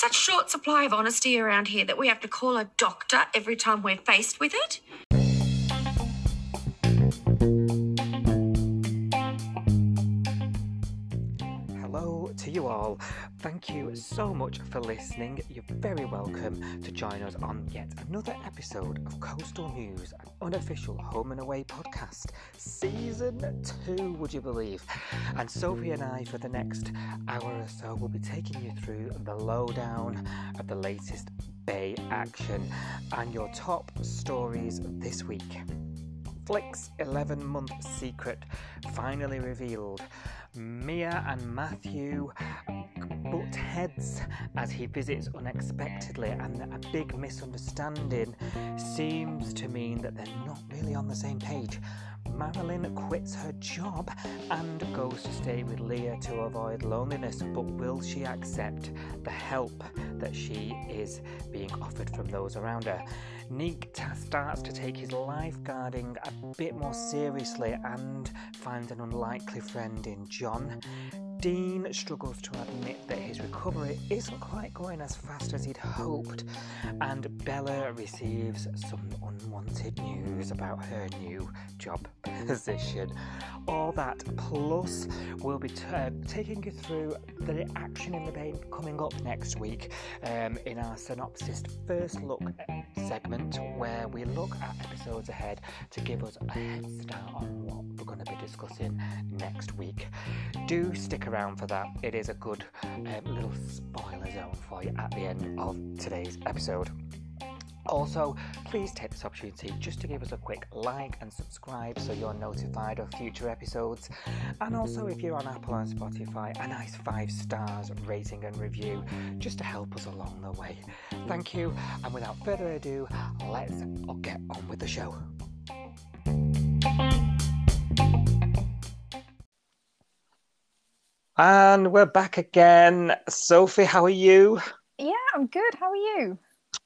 such short supply of honesty around here that we have to call a doctor every time we're faced with it? To you all. Thank you so much for listening. You're very welcome to join us on yet another episode of Coastal News, an unofficial home and away podcast, season two, would you believe? And Sophie and I, for the next hour or so, will be taking you through the lowdown of the latest Bay action and your top stories this week. Flick's 11 month secret finally revealed. Mia and Matthew butt heads as he visits unexpectedly, and a big misunderstanding seems to mean that they're not really on the same page. Marilyn quits her job and goes to stay with Leah to avoid loneliness, but will she accept the help that she is being offered from those around her? Nick t- starts to take his lifeguarding a bit more seriously and finds an unlikely friend in John. Dean struggles to admit that his recovery isn't quite going as fast as he'd hoped, and Bella receives some unwanted news about her new job position. All that plus we'll be t- uh, taking you through the action in the bay coming up next week um, in our synopsis first look segment where we look at episodes ahead to give us a head start on what we're going to be discussing next week. Do stick around for that. It is a good um, little spoiler zone for you at the end of today's episode. Also, please take this opportunity just to give us a quick like and subscribe so you're notified of future episodes. And also, if you're on Apple and Spotify, a nice five stars rating and review just to help us along the way. Thank you, and without further ado, let's get on with the show. And we're back again. Sophie, how are you? Yeah, I'm good. How are you?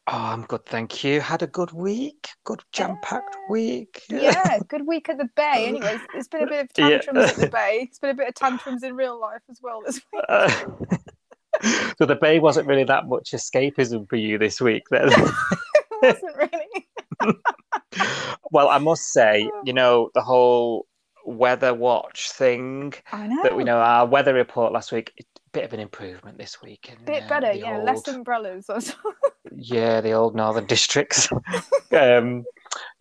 Oh, I'm good, thank you. Had a good week, good jam-packed week. Yeah, good week at the Bay. Anyways, it's been a bit of Yeah. tantrums at the Bay. It's been a bit of tantrums in real life as well this week. Uh, so the bay wasn't really that much escapism for you this week, then. it wasn't really. well, I must say, you know, the whole weather watch thing I know. that we know our weather report last week, a bit of an improvement this week. in, bit uh, better, yeah. old- Less umbrellas. Yeah, the old northern districts. um,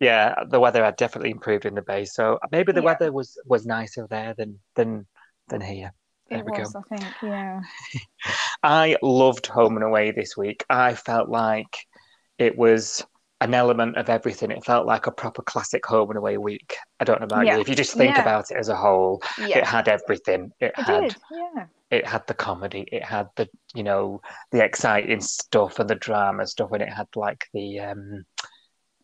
yeah, the weather had definitely improved in the bay, so maybe the Yeah. weather was was nicer there than than than here. There it we go. was, I think. Yeah. I loved Home and Away this week. I felt like it was an element of everything. It felt like a proper classic Home and Away week. I don't know about Yeah. you. If you just think Yeah. about it as a whole, it had everything. It It had did. Yeah. it had the comedy, it had the you know the exciting stuff and the drama stuff, and it had like the um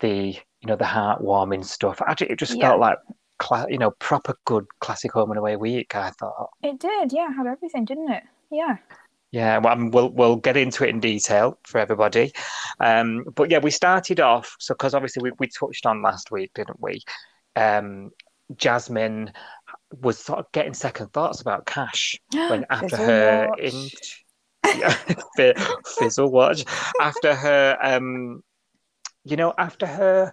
the you know the heartwarming stuff. Actually, it just Yeah. felt like cla- you know proper good classic Home and Away week. I thought. It did. Yeah. Had everything, didn't it? Yeah. Yeah, well, um, we'll we'll get into it in detail for everybody. Um, but yeah, we started off so because obviously we, we touched on last week, didn't we? Um, Jasmine was sort of getting second thoughts about Cash when after her in fizzle watch after her um, you know after her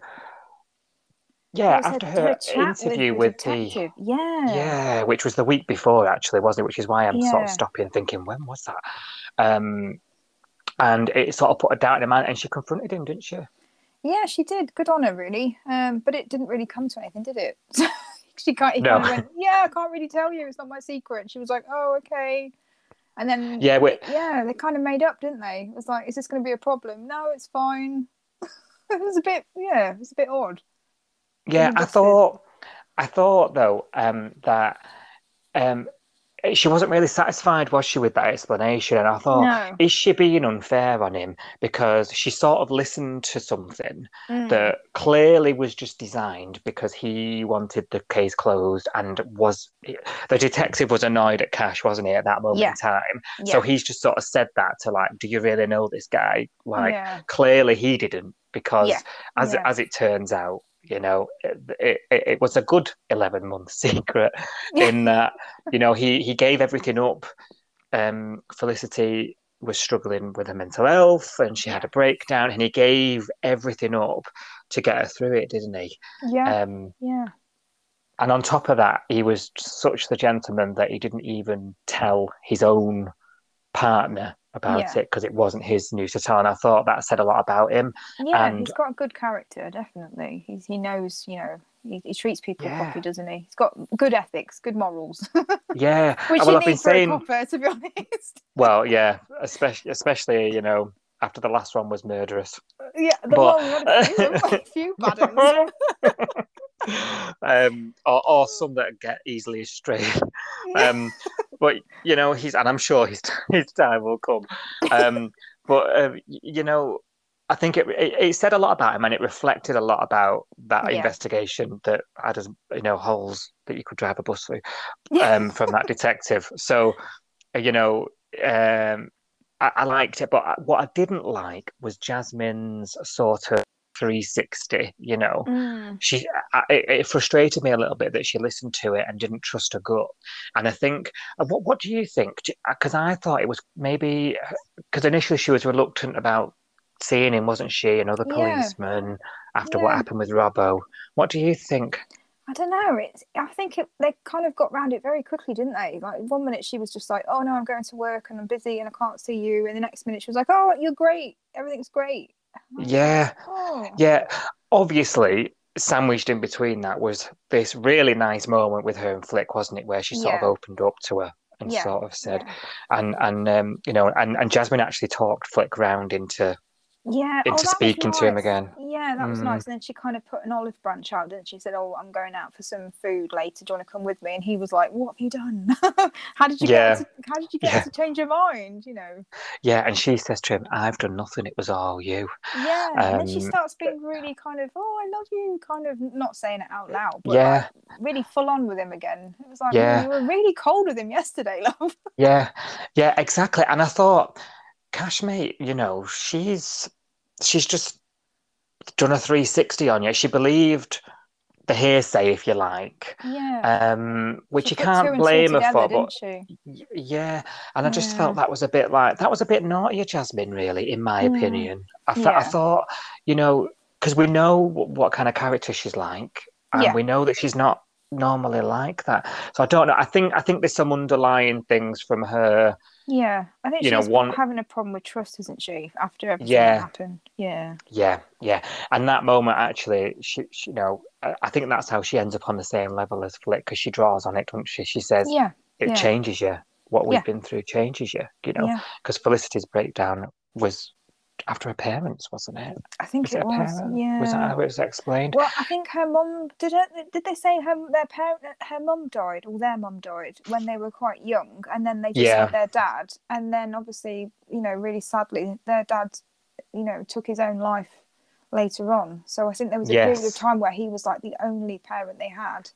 yeah after her- her, interview the with, the. Yeah. yeah, which was the week before, actually, wasn't it? Which is why I'm sort of Yeah. stopping thinking, when was that? Um, and it sort of put a doubt in her mind, and she confronted him, didn't she? Yeah, she did. Good on her, really. Um, but it didn't really come to anything, did it? she can't. He No. kind of went, "Yeah, I can't really tell you. It's not my secret." And she was like, "Oh, okay." And then Yeah, we- yeah, they kind of made up, didn't they? It was like, "Is this going to be a problem?" No, it's fine. it was a bit, yeah, it was a bit odd. Yeah, I thought, I thought though, um, that um, she wasn't really satisfied, was she, with that explanation? And I thought, No. is she being unfair on him because she sort of listened to something Mm. that clearly was just designed because he wanted the case closed and was the detective was annoyed at Cash, wasn't he, at that moment Yeah. in time? yeah. So he's just sort of said that to like, do you really know this guy? Like, yeah. clearly he didn't because as as it turns out, you know, it, it, it was a good eleven month secret in that you know he he gave everything up. Um, Felicity was struggling with her mental health and she had a breakdown and he gave everything up to get her through it, didn't he? Yeah. Um, yeah. and on top of that, he was such the gentleman that he didn't even tell his own partner about Yeah. it because it wasn't his new. And I thought that said a lot about him. Yeah, and- he's got a good character, definitely. He's he knows, you know, he, he treats people Yeah. properly, doesn't he? He's got good ethics, good morals, Yeah. which well, you I've been need a saying, copper, to be honest. well, yeah, especially, especially, you know, after the last one was murderous. yeah, the But- one a few, a few bad ones. um, or, or some that get easily straight. Um, but you know, he's and I'm sure his his time will come. Um, but uh, you know, I think it, it it said a lot about him, and it reflected a lot about that Yeah. investigation that had as you know holes that you could drive a bus through um, from that detective. So, uh, you know, um, I, I liked it, but what I didn't like was Jasmine's sort of 360. You know, Mm, she I, it, frustrated me a little bit that she listened to it and didn't trust her gut. And I think, uh, what what do you think? Because I thought it was maybe because initially she was reluctant about seeing him, wasn't she? Another Yeah. policeman after what happened with Robbo. What do you think? I don't know. It's. I think it, they kind of got round it very quickly, didn't they? Like one minute she was just like, "Oh no, I'm going to work and I'm busy and I can't see you," and the next minute she was like, "Oh, you're great. Everything's great." Yeah. Oh. Yeah, obviously, sandwiched in between that was this really nice moment with her and Flick, wasn't it? Where she sort of opened up to her and Yeah, sort of said, yeah. and and um, you know, and and Jasmine actually talked Flick round into Yeah, oh, into was speaking to him again. Yeah, that was Mm. nice. And then she kind of put an olive branch out, didn't she? Said, "Oh, I'm going out for some food later. Do you want to come with me?" And he was like, "What have you done? how did you Yeah. get? To, how did you get Yeah. to change your mind? You know?" Yeah, and she says to him, "I've done nothing. It was all you." Yeah. and then she Um, starts being really kind of, "Oh, I love you," kind of not saying it out loud, but Yeah. like, really full on with him again. It was like, Yeah. "Oh, you were really cold with him yesterday, love." Yeah, yeah, exactly. And I thought, Cash mate, you know, she's she's just done a 360 on you. She believed the hearsay, if you like. yeah. Um, which She you can't blame her together, for, but yeah, and I just Yeah. felt that was a bit like that was a bit naughty, Jasmine, really, in my Mm. opinion. I, fe- I thought, you know, because we know wh- what kind of character she's like, and Yeah. we know that she's not normally like that. So I don't know. I think I think there's some underlying things from her. Yeah, I think You know, she's one- having a problem with trust, isn't she? After everything Yeah. that happened. Yeah. Yeah, yeah, and that moment actually, she, she you know, I I think that's how she ends up on the same level as Flick because she draws on it, doesn't she? She says Yeah. it yeah. changes you. What we've Yeah. been through changes you, you know. Because Felicity's breakdown was after her parents, wasn't it? I think Was it it was. parent? Yeah. Was that how it was explained? Well, I think her mum did. It, did they say her their parent her mum died or their mum died when they were quite young, and then they just Yeah. had their dad, and then obviously, you know, really sadly, their dad, you know, took his own life later on. So I think there was a period of time where he was like the only parent they had.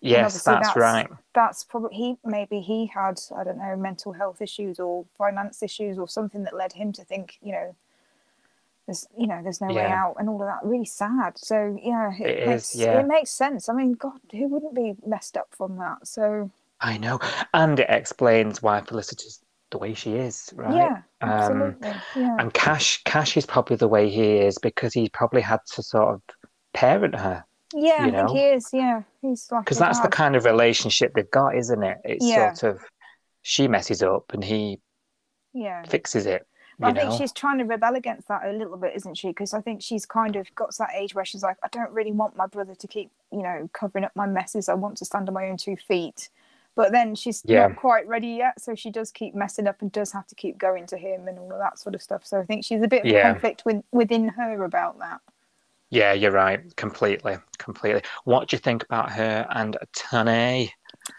Yes, that's, that's- right. That's probably he. Maybe he had I don't know mental health issues or finance issues or something that led him to think, you know. There's, you know, there's no way out, and all of that. Really sad. So yeah, it, It is, makes yeah. it makes sense. I mean, God, who wouldn't be messed up from that? So I know, and it explains why Felicity's the way she is, right? yeah, Um, absolutely. yeah, And Cash, Cash is probably the way he is because he probably had to sort of parent her. Yeah. you I think he is. Yeah, he's like because that's the kind of relationship they've got, isn't it? It's Yeah. sort of she messes up and he Yeah. fixes it. I think she's trying to rebel against that a little bit, isn't she? Because I think she's kind of got to that age where she's like, I don't really want my brother to keep, you know, covering up my messes. I want to stand on my own two feet. But then she's Yeah. not quite ready yet, so she does keep messing up and does have to keep going to him and all of that sort of stuff. So I think she's a bit of a Yeah. conflict with, within her about that. Yeah, you're right. Completely, completely. What do you think about her and Tane?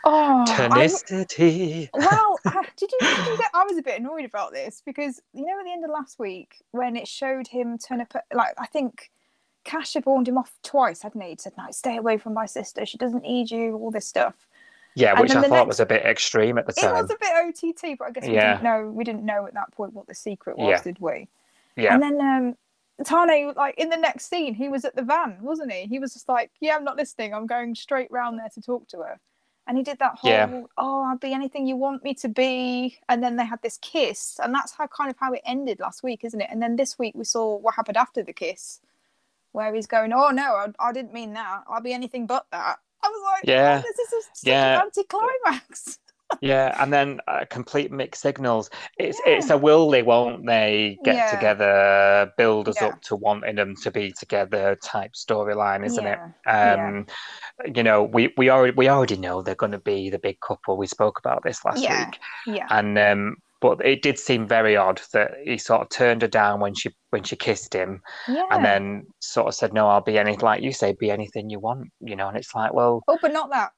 Oh, I, Tenacity. well, did you, did you get? I was a bit annoyed about this because you know at the end of last week when it showed him turn up, like I think Cash had warned him off twice, hadn't he? He said, "No, stay away from my sister. She doesn't need you." All this stuff. Yeah, which I thought next- was a bit extreme at the time. It was a bit OTT, but I guess we Yeah. didn't know. We didn't know at that point what the secret was, Yeah. did we? Yeah, And then um, Tane, like in the next scene, he was at the van, wasn't he? He was just like, "Yeah, I'm not listening. I'm going straight round there to talk to her." And he did that whole, Yeah. oh, I'll be anything you want me to be. And then they had this kiss. And that's how kind of how it ended last week, isn't it? And then this week we saw what happened after the kiss, where he's going, oh, no, I, I didn't mean that. I'll be anything but that. I was like, Yeah. oh, this is a, such Yeah. an anticlimax. Yeah, and then uh, complete mixed signals. It's Yeah. it's a will they, won't they get Yeah. together, build us Yeah. up to wanting them to be together type storyline, isn't it? Um, you know, we we already we already know they're going to be the big couple. We spoke about this last week, Yeah. and um, but it did seem very odd that he sort of turned her down when she when she kissed him, Yeah. and then sort of said, "No, I'll be anything like you say, be anything you want," you know. And it's like, well, oh, but not that.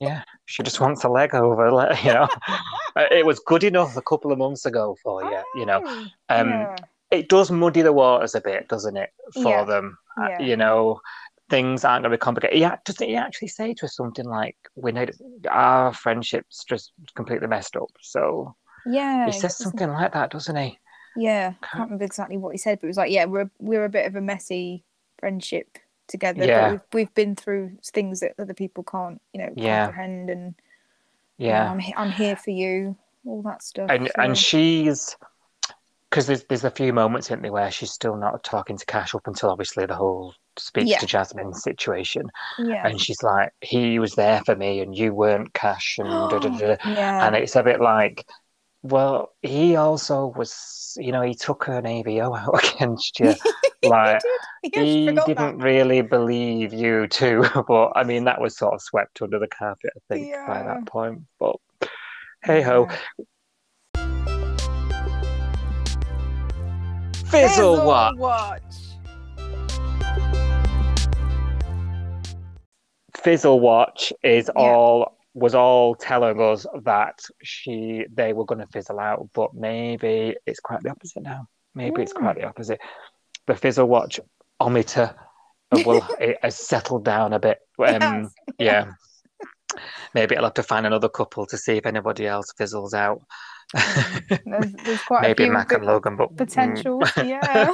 Yeah, she just wants a leg over, like, you know. Uh, it was good enough a couple of months ago for you, you know. Oh, Um, yeah. It does muddy the waters a bit, doesn't it, for Yeah. them? Uh, Yeah. You know, things aren't going to be complicated. Yeah, ac- doesn't he actually say to her something like, "We know our friendship's just completely messed up"? So Yeah. he says something like that, doesn't he? Yeah, I can't remember exactly what he said, but it was like, yeah, we're we're a bit of a messy friendship together. Yeah. We've we've been through things that other people can't, you know, Yeah. comprehend, and you know, Yeah. I'm I'm here for you, all that stuff. and so- and she's because there's there's a few moments in there where she's still not talking to Cash up until obviously the whole speech Yeah. to Jasmine situation, yeah, and she's like, he was there for me and you weren't Cash, and da, da, da. yeah, and it's a bit like, well, he also was, you know, he took her an AVO out against you, like. Yeah, he didn't that. really believe you too, but I mean that was sort of swept under the carpet, I think, by that point. But hey ho, Yeah. fizzle what? watch. Fizzle Watch is Yeah. all was all telling us that she they were going to fizzle out, but maybe it's quite the opposite now. Maybe it's Mm. quite the opposite. The Fizzle Watch ometer will it has settled down a bit. Um, Yes. yeah. Maybe I'll have to find another couple to see if anybody else fizzles out. There's, there's quite Maybe Mac and Logan, but mm. potential. Yeah.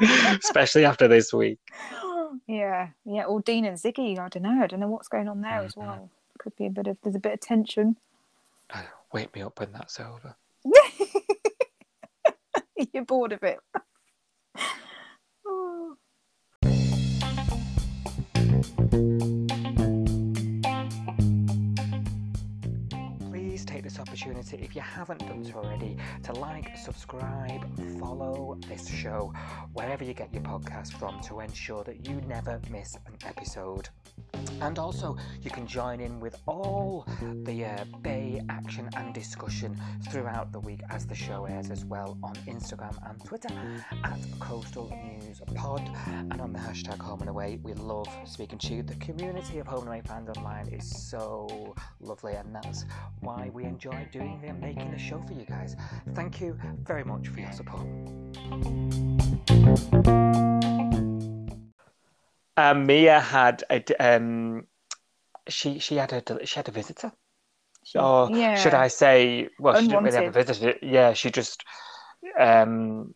especially after this week. yeah, yeah. Or Dean and Ziggy. I don't know. I don't know what's going on there as Mhm. well. Could be a bit of there's a bit of tension. Wake me up when that's over. You're bored of it. Please take this opportunity, if you haven't done so already, to like, subscribe, follow this show wherever you get your podcast from to ensure that you never miss an episode. And also, you can join in with all the uh, Bay action and discussion throughout the week as the show airs as well on Instagram and Twitter at Coastal News Pod and on the hashtag Home and Away. We love speaking to you. The community of Home and Away fans online is so lovely, and that's why we enjoy doing and making the show for you guys. Thank you very much for your support. Um, Mia had a um, she she had a she had a visitor. Or yeah. should I say? Well, she didn't really have a Unwanted. visitor. Yeah, she just um,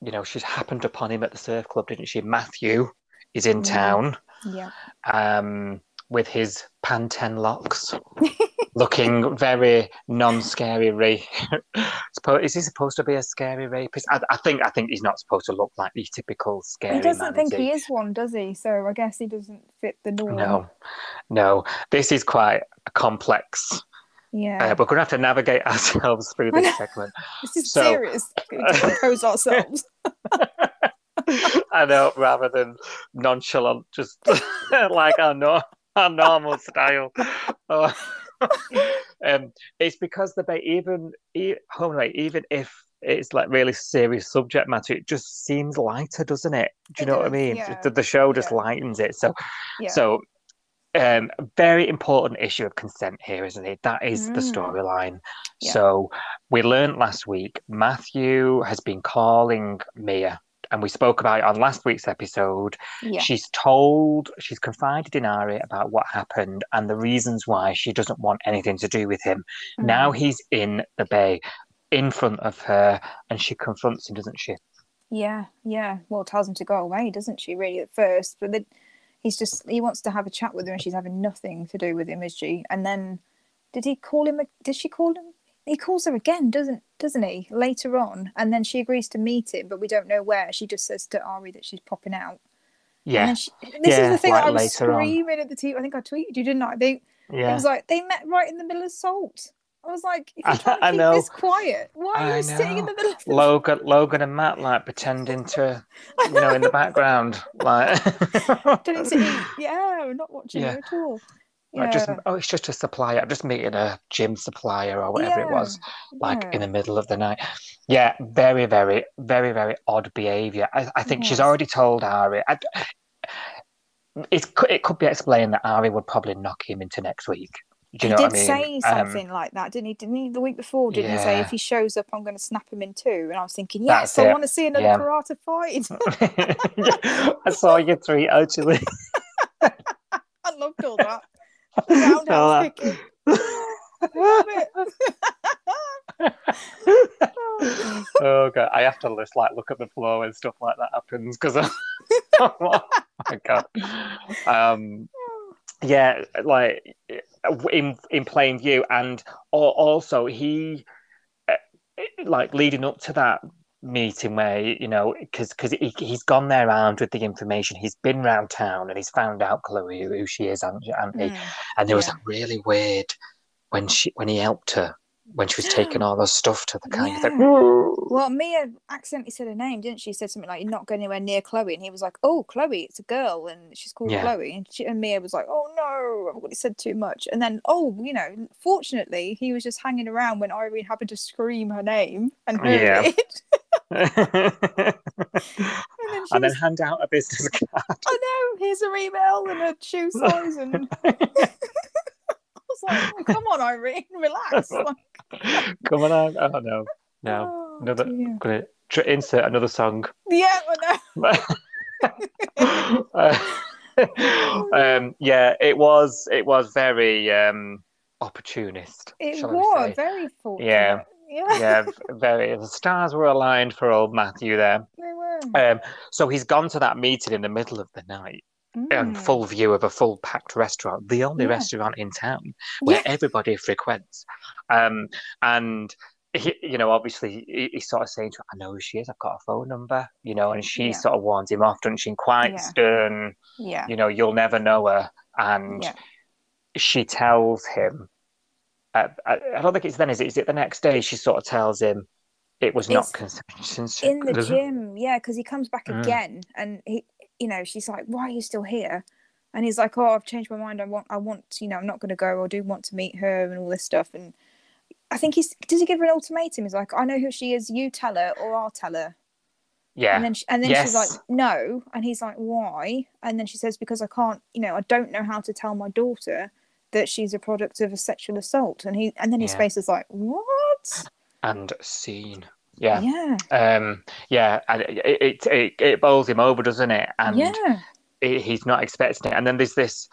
you know, she's happened upon him at the surf club, didn't she? Matthew is in town Yeah. um, with his Pantene locks, looking very non-scary. Ra- Suppo- is he supposed to be a scary rapist? I, I think I think he's not supposed to look like the typical scary He doesn't man. think is he is one, does he? So I guess he doesn't fit the norm. No, no. This is quite complex. Yeah. Uh, we're going to have to navigate ourselves through this segment. this is so- serious. We need to compose ourselves. I know, rather than nonchalant, just like our, no- our normal style. Oh. um, it's because the ba- even e- home even if it's like really serious subject matter, it just seems lighter, doesn't it? Do you It know what I mean? yeah. The, the show just Yeah. lightens it. So, Yeah. so um, very important issue of consent here, isn't it? That is the Mm. storyline. Yeah. So we learned last week Matthew has been calling Mia, and we spoke about it on last week's episode. yeah. She's told, she's confided in Ari about what happened and the reasons why she doesn't want anything to do with him. Now Mm. he's in the bay, in front of her, and she confronts him, doesn't she? Yeah, yeah. Well, tells him to go away, doesn't she? Really, at first, but then he's just he wants to have a chat with her, and she's having nothing to do with him, is she? And then, did he call him? a- Did she call him? He calls her again, doesn't doesn't he? Later on, and then she agrees to meet him, but we don't know where. She just says to Ari that she's popping out. Yeah, she, this Yeah, is the thing like I was later on. screaming at the TV. I think I tweeted you, didn't I? They, yeah. It was like they met right in the middle of Salt. I was like, if you're trying to I keep know. this quiet, why are I you sitting in the middle of the Logan, Logan and Matt like pretending to, you know, in the background, like, Pretending to eat. Yeah, we're not watching Yeah. at all. Like just oh, it's just a supplier. I'm just meeting a gym supplier or whatever it was, like yeah. in the middle of the night. Yeah, very, very, very, very odd behaviour. I, I think she's already told Ari. I, it could it could be explained that Ari would probably knock him into next week. Do you know he what did I mean? say Um, something like that, didn't he? Didn't he the week before? Didn't he say if he shows up, I'm going to snap him in two? And I was thinking, That's yes, I it. want to see another Yeah. karate fight. I saw your three actually. I loved all that. The roundhouse Oh, kicking. Oh god, I have to just like look at the floor when stuff like that happens because oh my god. Um, yeah, like in in plain view, and al- also he uh, like leading up to that meeting where you know because because he, he's gone there armed with the information he's been round town and he's found out chloe who, who she is and, and, he, and there was yeah. that really weird when she when he helped her when she was taking all the stuff to the car Yeah. Well, Mia accidentally said her name, didn't she? Said something like, "You're not going anywhere near Chloe," and he was like, "Oh, Chloe, it's a girl, and she's called Yeah. Chloe." And, she, and Mia was like, "Oh no, I've already said too much." And then, oh, you know, fortunately, he was just hanging around when Irene happened to scream her name and heard Yeah. it. and and then she then was, hand out a business card "I know, here's her email and her shoe size," and I was like, oh, "Come on, Irene, relax." Like, come on oh no no oh, another dear. gonna tr- insert another song Yeah, I know. Uh, um, yeah, it was. It was very um, opportunist. It was very fortunate. Yeah. Yeah, yeah, very. The stars were aligned for old Matthew there. they were. Um, so he's gone to that meeting in the middle of the night, in Mm. full view of a full packed restaurant, the only Yeah. restaurant in town where everybody frequents. Um, and he, you know, obviously, he, he's sort of saying to her, "I know who she is. I've got a phone number." You know, and she Yeah. sort of warns him off, doesn't she? in Quite Yeah. stern. Yeah. You know, you'll never know her, and Yeah. she tells him. Uh, I, I don't think it's then. Is it? Is it the next day? She sort of tells him it was not consensual. in the gym yeah because he comes back Mm. again and he you know she's like why are you still here and he's like oh i've changed my mind i want i want you know i'm not going to go i do want to meet her and all this stuff and i think he's does he give her an ultimatum he's like i know who she is you tell her or i'll tell her Yeah. and then she, and then she's like no and he's like why and then she says because i can't you know i don't know how to tell my daughter that she's a product of a sexual assault and he and then his Yeah. face is like what and scene. Yeah. yeah Um, yeah, and it, it it it bowls him over, doesn't it? And yeah he- he's not expecting it. And then there's this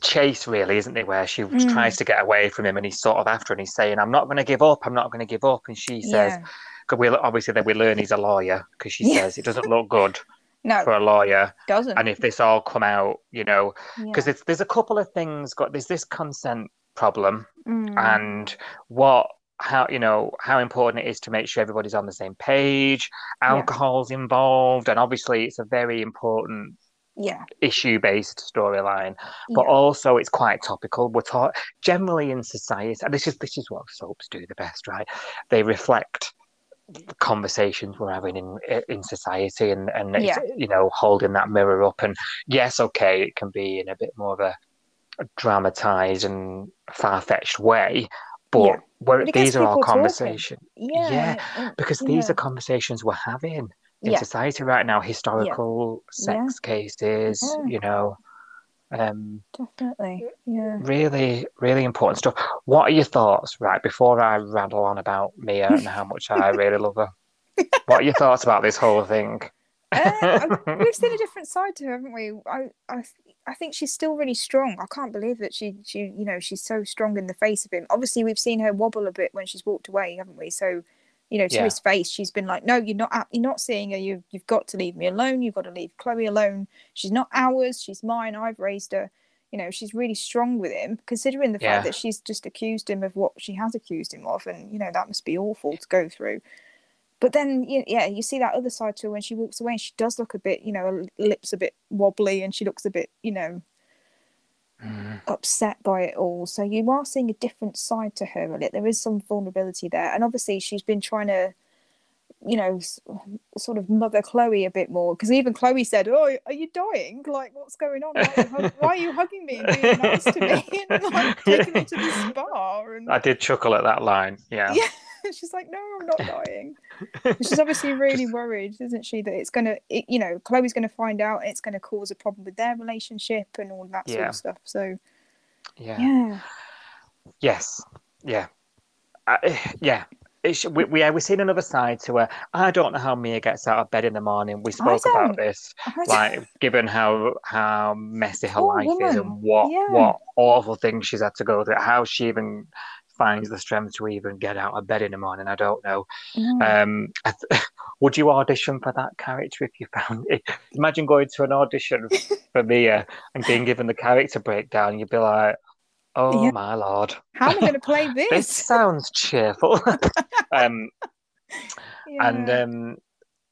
chase, really, isn't there, where she Mm. tries to get away from him, and he's sort of after, and he's saying, "I'm not going to give up. I'm not going to give up." And she says, yeah "Cause we obviously then we learn he's a lawyer because she Yeah. says it doesn't look good no for a lawyer, doesn't and if this all come out, you know, because Yeah. it's there's a couple of things got there's this consent problem Mm. and what how you know how important it is to make sure everybody's on the same page Yeah. alcohol's involved and obviously it's a very important yeah issue based storyline but yeah. also it's quite topical we're taught generally in society and this is this is what soaps do the best right they reflect conversations we're having in in society and and it's, Yeah. you know holding that mirror up and yes okay it can be in a bit more of a, a dramatized and far-fetched way but Yeah. where But these are talking. conversations yeah Yeah, because these are conversations we're having in society right now historical sex cases Yeah. you know um definitely yeah. really really important stuff. What are your thoughts right before i rattle on about mia and how much i really love her? What are your thoughts about this whole thing? Uh, I- we've seen a different side to her haven't we? I, I I think she's still really strong. I can't believe that she she you know she's so strong in the face of him. Obviously we've seen her wobble a bit when she's walked away haven't we? So You know, to Yeah. his face, she's been like, "No, you're not. You're not seeing her. you've, you've got to leave me alone. You've got to leave Chloe alone. She's not ours. She's mine. I've raised her." You know, she's really strong with him, considering the Yeah. fact that she's just accused him of what she has accused him of, and you know that must be awful to go through. But then, yeah, you see that other side to her when she walks away, and she does look a bit, you know, her lips a bit wobbly, and she looks a bit, you know, Mm. upset by it all. So you are seeing a different side to her. and There is some vulnerability there, and obviously she's been trying to, you know, sort of mother Chloe a bit more. Because even Chloe said, "Oh, are you dying? Like, what's going on? Why are you, hug- why are you hugging me and being nice to me and like taking me to the spa?" And I did chuckle at that line. Yeah. Yeah. She's like, "No, I'm not dying." she's obviously really worried, isn't she? That it's gonna, it, you know, Chloe's gonna find out, and it's gonna cause a problem with their relationship and all that sort of stuff. So Yeah. yeah. Yes. Yeah. I, yeah. It's, we, we, yeah, we've seen another side to her. I don't know how Mia gets out of bed in the morning. We spoke about this. Like, given how how messy her Poor life is and what Yeah. what awful things she's had to go through, how she even finds the strength to even get out of bed in the morning, I don't know. No. Um, I th- would you audition for that character if you found it? Imagine going to an audition for Mia and being given the character breakdown. You'd be like, "Oh Yeah. my lord, How am I going to play this this? sounds cheerful." um, and um,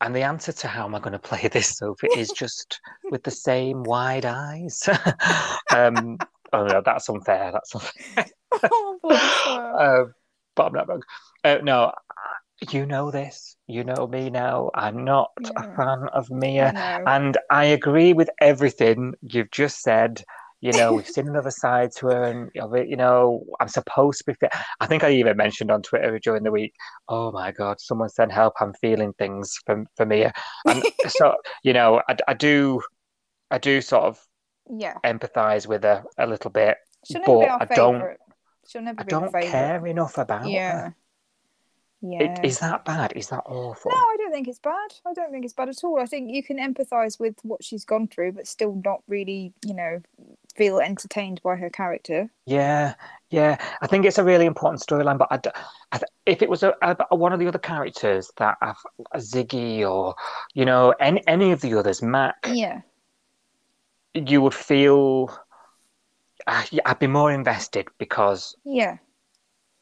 and the answer to how am I going to play this, Sophie, is just with the same wide eyes. um, oh no, that's unfair. That's unfair. oh, um, but I'm not wrong. Uh, no, you know this. You know me now. I'm not a fan of Mia, know. and I agree with everything you've just said. You know, we've seen another side to her, and of it, you know, I'm supposed to be. Fit. I think I even mentioned on Twitter during the week. Oh my God! Someone said, "Help! I'm feeling things for for Mia," and so you know, I, I do, I do sort of yeah. empathise with her a little bit. Be but I don't- favourite. She'll never I be don't care enough about her. Yeah. Yeah. It, is that bad? Is that awful? No, I don't think it's bad. I don't think it's bad at all. I think you can empathise with what she's gone through, but still not really, you know, feel entertained by her character. Yeah, yeah. I think it's a really important storyline, but I I if it was a, a, one of the other characters that have Ziggy or you know any any of the others, Mac, Yeah. you would feel uh, yeah, I'd be more invested because Yeah.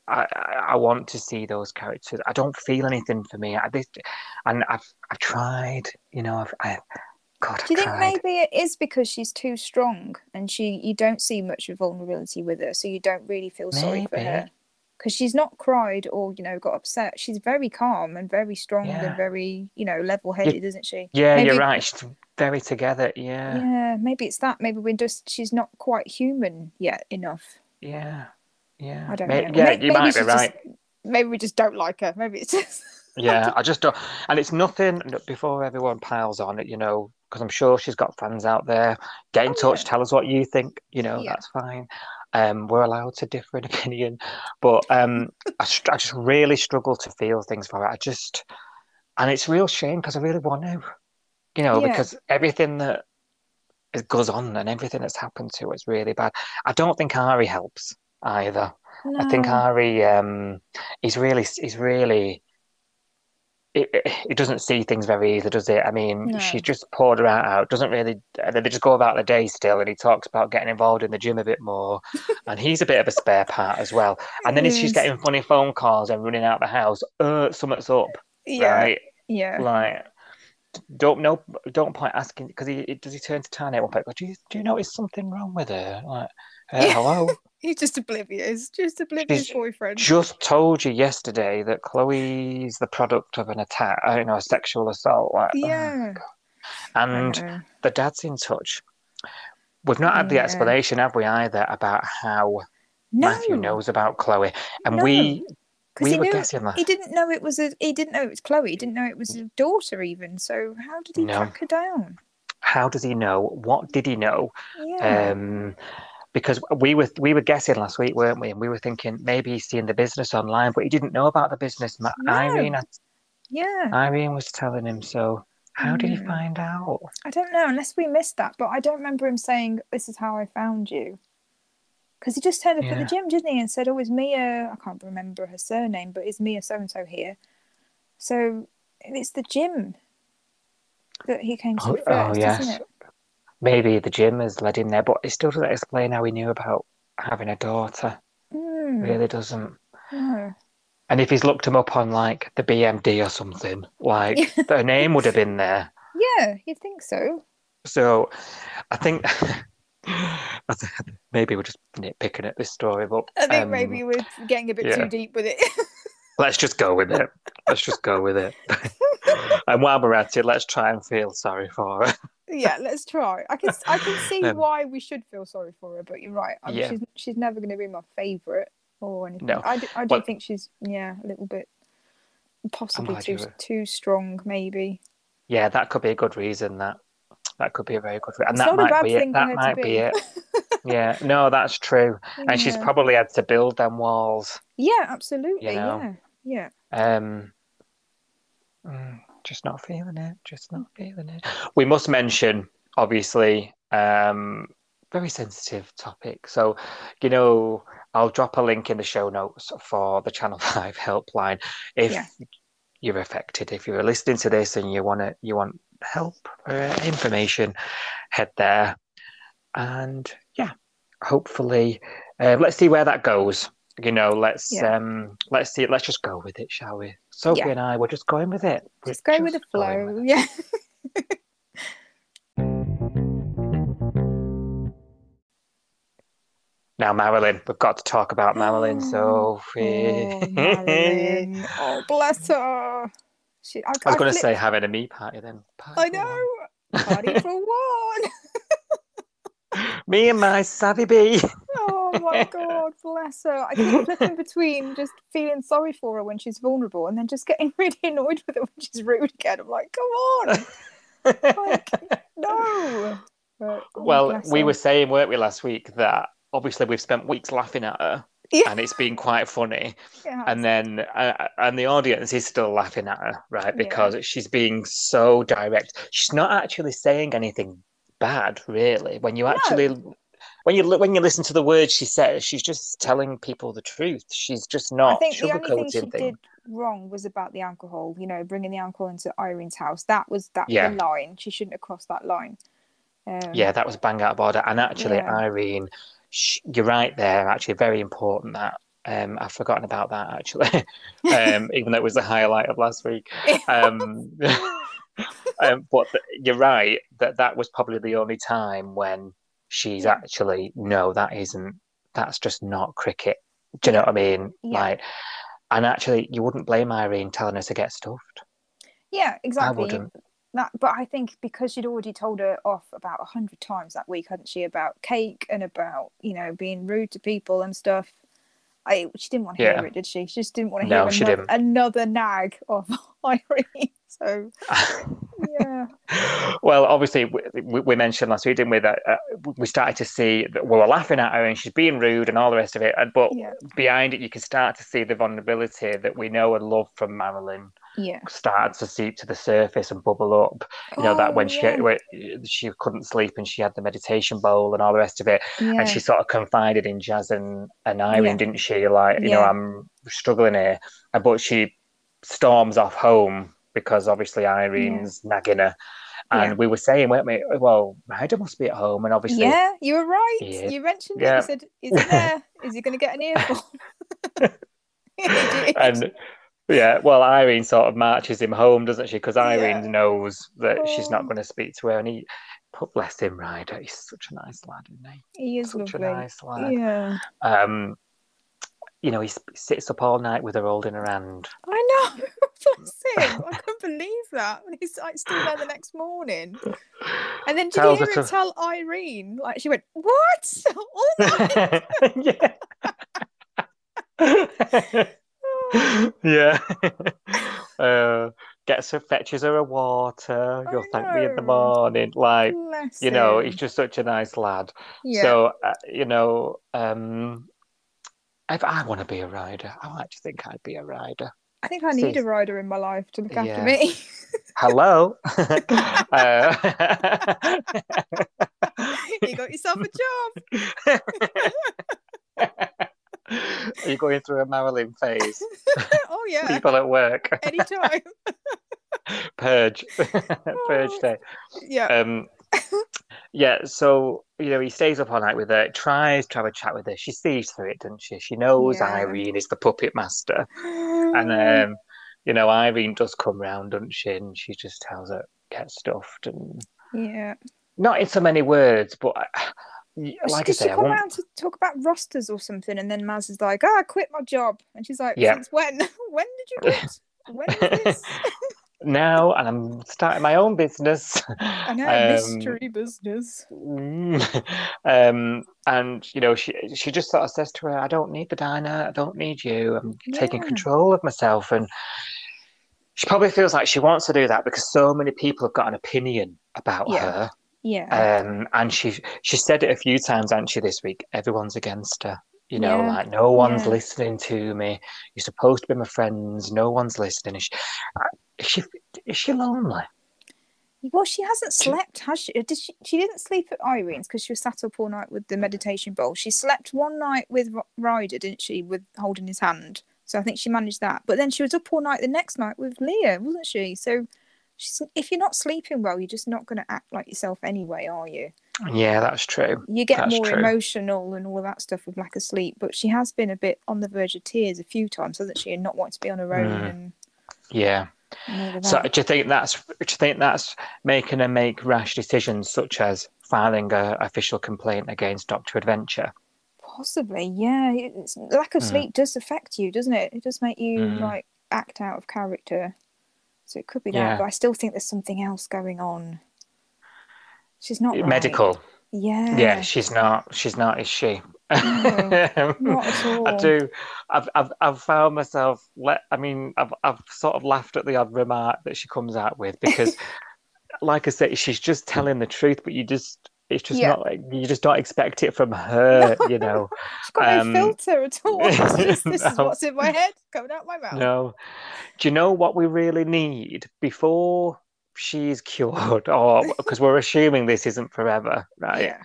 I, I I want to see those characters. I don't feel anything for me. I, this, and I've I've tried, you know, I've, I, God, I've Do you think tried. maybe it is because she's too strong and she you don't see much of vulnerability with her, so you don't really feel sorry for her? Because she's not cried or you know got upset. She's very calm and very strong Yeah. and very you know level headed, isn't she? Yeah, maybe- you're right. She's very together. Yeah, Yeah, maybe it's that. Maybe we're just she's not quite human yet enough. yeah, yeah. I don't May- know. Yeah, May- you maybe might be right. just- maybe we just don't like her. Maybe it's just Yeah, I just don't. And it's nothing before everyone piles on it, you know, because I'm sure she's got fans out there. Get in Oh, touch, yeah. tell us what you think. You know, Yeah. that's fine. Um, we're allowed to differ in opinion, but um, I, I just really struggle to feel things for it. I just, and it's real shame because I really want to, you know, Yeah. because everything that goes on and everything that's happened to her is really bad. I don't think Ari helps either. I think Ari, um, he's really, he's really, it, it, he doesn't see things very easily, does it? I mean, No. she's just poured her out, out, doesn't really, they just go about the day still, and he talks about getting involved in the gym a bit more, and he's a bit of a spare part as well. And then she's getting funny phone calls and running out of the house, uh, something's up, Yeah. right? Yeah. Like, don't know, don't point asking because he does he turn to Tanya one. Go, do you do you notice something wrong with her? Like, uh, hello. He's just oblivious. Just oblivious She's boyfriend. just told you yesterday that Chloe's the product of an attack, uh, you know, a sexual assault. Like, oh, Yeah. and I know. the dad's in touch. We've not had the Yeah. explanation, have we, either, about how No. Matthew knows about Chloe. And No. we Because we he were knew guessing that. he didn't know it was a he didn't know it was Chloe. He didn't know it was his daughter even. So how did he No. track her down? How does he know? What did he know? Yeah. Um, because we were we were guessing last week, weren't we? And we were thinking maybe he's seeing the business online, but he didn't know about the business. Ma- No. Irene, yeah. Irene was telling him. So how did he Hmm. find out? I don't know unless we missed that, but I don't remember him saying this is how I found you. Because he just turned up at the gym, didn't he, and said, "Oh, is Mia? I can't remember her surname, but is Mia so and so here?" So it's the gym that he came to Oh, first, oh, yes. isn't it? Maybe the gym has led him there, but it still doesn't explain how he knew about having a daughter. Mm, Really doesn't. no. And if he's looked him up on like the BMD or something, like their name would have been there. Yeah, you'd think so. So I think maybe we're just nitpicking at this story, but I think um, maybe we're getting a bit yeah. too deep with it. let's just go with it. Let's just go with it. and while we're at it, let's try and feel sorry for her. yeah, let's try. I can I can see Um, why we should feel sorry for her, but you're right. I mean, Yeah. she's she's never going to be my favourite or anything. No. I do, I do Well- think she's yeah a little bit possibly too too strong maybe. Yeah, that could be a good reason. That that could be a very good and It's that might be it. That might be be. it. Yeah, no, that's true. And she's probably had to build them walls. yeah, absolutely. you know. Yeah, Um, mm, just not feeling it. Just not feeling it. We must mention, obviously, um, very sensitive topic. So, you know, I'll drop a link in the show notes for the Channel Five helpline if Yeah. you're affected. If you're listening to this and you want to, you want help or information, head there. And yeah, hopefully, uh, let's see where that goes. You know, let's Yeah. um, let's see. Let's just go with it, shall we? Sophie Yeah. and I, we're just going with it. We're just go with the flow. with. Yeah. Now, Marilyn, we've got to talk about Marilyn, Sophie. Oh, Marilyn. oh, bless her. She, I, I was going to say having a me party then. Party I know. Party for one. Me and my savvy bee. Oh my god, bless her. I keep flipping between just feeling sorry for her when she's vulnerable and then just getting really annoyed with her when she's rude again. I'm like, come on. Like, no. But, oh, well, we her. were saying, weren't we, last week, that obviously we've spent weeks laughing at her Yeah. and it's been quite funny. Yeah. And then, uh, and the audience is still laughing at her, right? Yeah. Because she's being so direct. She's not actually saying anything bad, really. When you actually, when you when you listen to the words she says, she's just telling people the truth. She's just not. I think the only thing she sugarcoating did wrong was about the alcohol, you know, bringing the alcohol into Irene's house. That was that Yeah. line. She shouldn't have crossed that line. Um, Yeah, that was bang out of order. And actually, Yeah. Irene, you're right there. Actually, very important that. Um, I've forgotten about that actually, um, even though it was the highlight of last week. Um, um, but th- you're right that that was probably the only time when she's actually no, that isn't. That's just not cricket. Do you know what I mean? Yeah. Like, and actually, you wouldn't blame Irene telling her to get stuffed. Yeah, I exactly. wouldn't. That, but I think because she'd already told her off about a hundred times that week, hadn't she, about cake and about you know being rude to people and stuff. I she didn't want to Yeah. hear it, did she? She just didn't want to No, hear another, another nag of Irene. So yeah, well, obviously, we, we mentioned last week, didn't we, that uh, we started to see that we were laughing at her and she's being rude and all the rest of it. And but yeah, behind it, you can start to see the vulnerability that we know and love from Marilyn yeah. start to seep to the surface and bubble up. You know that Oh, when she yeah. when she couldn't sleep and she had the meditation bowl and all the rest of it, yeah. and she sort of confided in Jazz and, and Irene, didn't she? Like, you know, I'm struggling here, but she storms off home because obviously Irene's nagging her. And Yeah. we were saying, weren't we? Well, Ryder must be at home, and obviously, Yeah, you were right. Yeah. You mentioned Yeah. it. You said, "Is he there? Is he going to get an earful?" And yeah, well, Irene sort of marches him home, doesn't she? Because Irene Yeah. knows that she's not Oh. going to speak to her, and he, but bless him, Ryder, he's such a nice lad, isn't he? he is Such lovely. a nice lad. Yeah, Um, you know, he sits up all night with her holding her hand. I know. Bless him. I couldn't believe that. And he's like still there the next morning. And then did Tells you hear him to- tell Irene? Like she went, "What? All night?" yeah. yeah. uh, gets her, fetches her a water. You'll thank me in the morning. Like, Bless you know, him. he's just such a nice lad. yeah. So, uh, you know, um, if I want to be a Ryder, I like to think I'd be a Ryder. I think I need see- a Ryder in my life to look after me. Hello. uh, you got yourself a job. Are you going through a Marilyn phase? oh yeah, People at work. anytime. Purge. Purge day. yeah. Um, yeah, so you know, he stays up all night with her, tries to have a chat with her. She sees through it, doesn't she? She knows Yeah. Irene is the puppet master. And um, you know, Irene does come round, doesn't she? And she just tells her get stuffed and yeah. not in so many words, but uh, like I say, she come want around to talk about rosters or something, and then Maz is like, "Oh, I quit my job," and she's like, Yeah. "Since when? when did you quit? when was this?" now, and I'm starting my own business. I know Um, mystery business. Mm. um, and you know, she she just sort of says to her, "I don't need the diner. I don't need you. I'm taking control of myself." And she probably feels like she wants to do that because so many people have got an opinion about Yeah. her. Yeah, Um, and she she said it a few times, hasn't she, this week? Everyone's against her. You know, Yeah. like no one's Yeah. listening to me. You're supposed to be my friends. No one's listening. Is she, is she is she lonely? well, she hasn't slept, has she? Did she? She didn't sleep at Irene's because she was sat up all night with the meditation bowl. She slept one night with Ryder, didn't she, with holding his hand? So I think she managed that. But then she was up all night the next night with Leah, wasn't she? So. She's, if you're not sleeping well, you're just not going to act like yourself anyway, are you? Yeah, that's true. you get That's more true. emotional and all of that stuff with lack of sleep. But she has been a bit on the verge of tears a few times, hasn't she? And not wanting to be on her own Mm. and, Yeah. and So do you think that's do you think that's making her make rash decisions such as filing a official complaint against Doctor Adventure? Possibly, yeah. It's, lack of Mm. sleep does affect you, doesn't it? It does make you Mm. like act out of character. So it could be that, Yeah. but I still think there's something else going on. She's not right. Medical. Yeah. Yeah, she's not. She's not, is she? No, not at I do. I've, I've, I've found myself. Let. I mean, I've, I've sort of laughed at the odd remark that she comes out with because, like I say, she's just telling the truth, but you just. It's just Yeah. not like you just don't expect it from her, you know. She's got Um, no filter at all. Just, this is what's in my head coming out my mouth. No. Do you know what we really need before she's cured? Or because we're assuming this isn't forever, right? Yeah.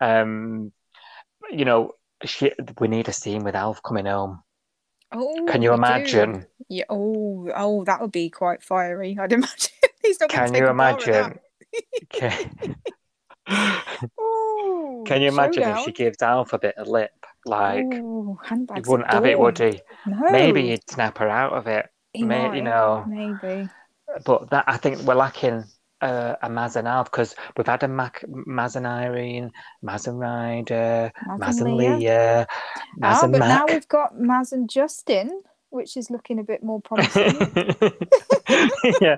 Um, you know, she, we need a scene with Alf coming home. Oh, Can you imagine? Yeah. Oh, oh, that would be quite fiery. I'd imagine. He's not going Can you imagine? Can, Can you imagine if she gives Alf a bit of lip? Like, Ooh, he wouldn't have it, would he? No. Maybe he'd snap her out of it. He May, might, you know, Maybe. but that I think we're lacking uh, a Maz and Alf because we've had a Mac, Maz and Irene, Maz and Ryder, Maz Maz and and Leah. Leah, Maz Ah, but now we've got Maz and Justin, which is looking a bit more promising. yeah.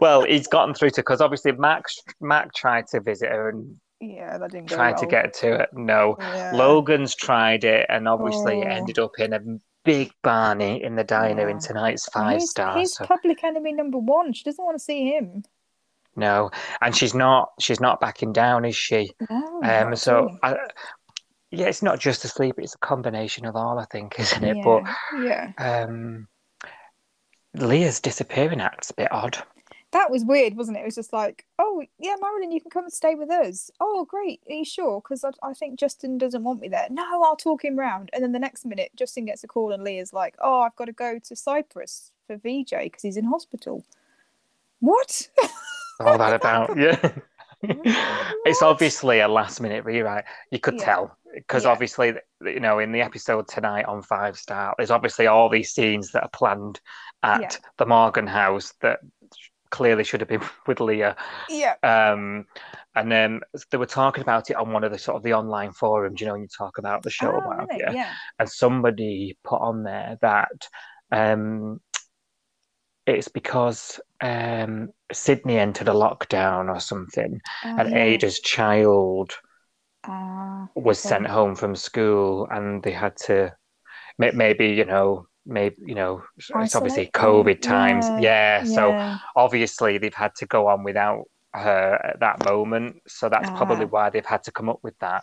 Well, he's gotten through to because obviously Mac Mac tried to visit her and yeah, that didn't go tried to get to it. No. Yeah. Logan's tried it and obviously it Oh. ended up in a big Barney in the diner in tonight's five he's, stars. he's so- public enemy number one. She doesn't want to see him. No. And she's not she's not backing down, is she? No, Um so. I, yeah, it's not just the sleep, it's a combination of all, I think, isn't it? yeah, yeah. Um Leah's disappearing act's a bit odd. That was weird, wasn't it? It was just like, oh, yeah, Marilyn, you can come and stay with us. Oh, great. Are you sure? Because I, I think Justin doesn't want me there. No, I'll talk him round. And then the next minute, Justin gets a call and Leah's like, oh, I've got to go to Cyprus for VJ because he's in hospital. What? all that about yeah it's obviously a last minute rewrite you could Yeah. tell because Yeah. obviously you know in the episode tonight on five star there's obviously all these scenes that are planned at Yeah. the morgan house that clearly should have been with leah yeah. um and then they were talking about it on one of the sort of the online forums you know when you talk about the show Oh, have really? you. Yeah. and somebody put on there that um it's because um Sydney entered a lockdown or something, Oh, and yeah. Ada's child Ah, was okay. sent home from school, and they had to maybe you know maybe you know it's obviously COVID times, Yeah, yeah. So obviously they've had to go on without her at that moment, so that's probably Ah. why they've had to come up with that.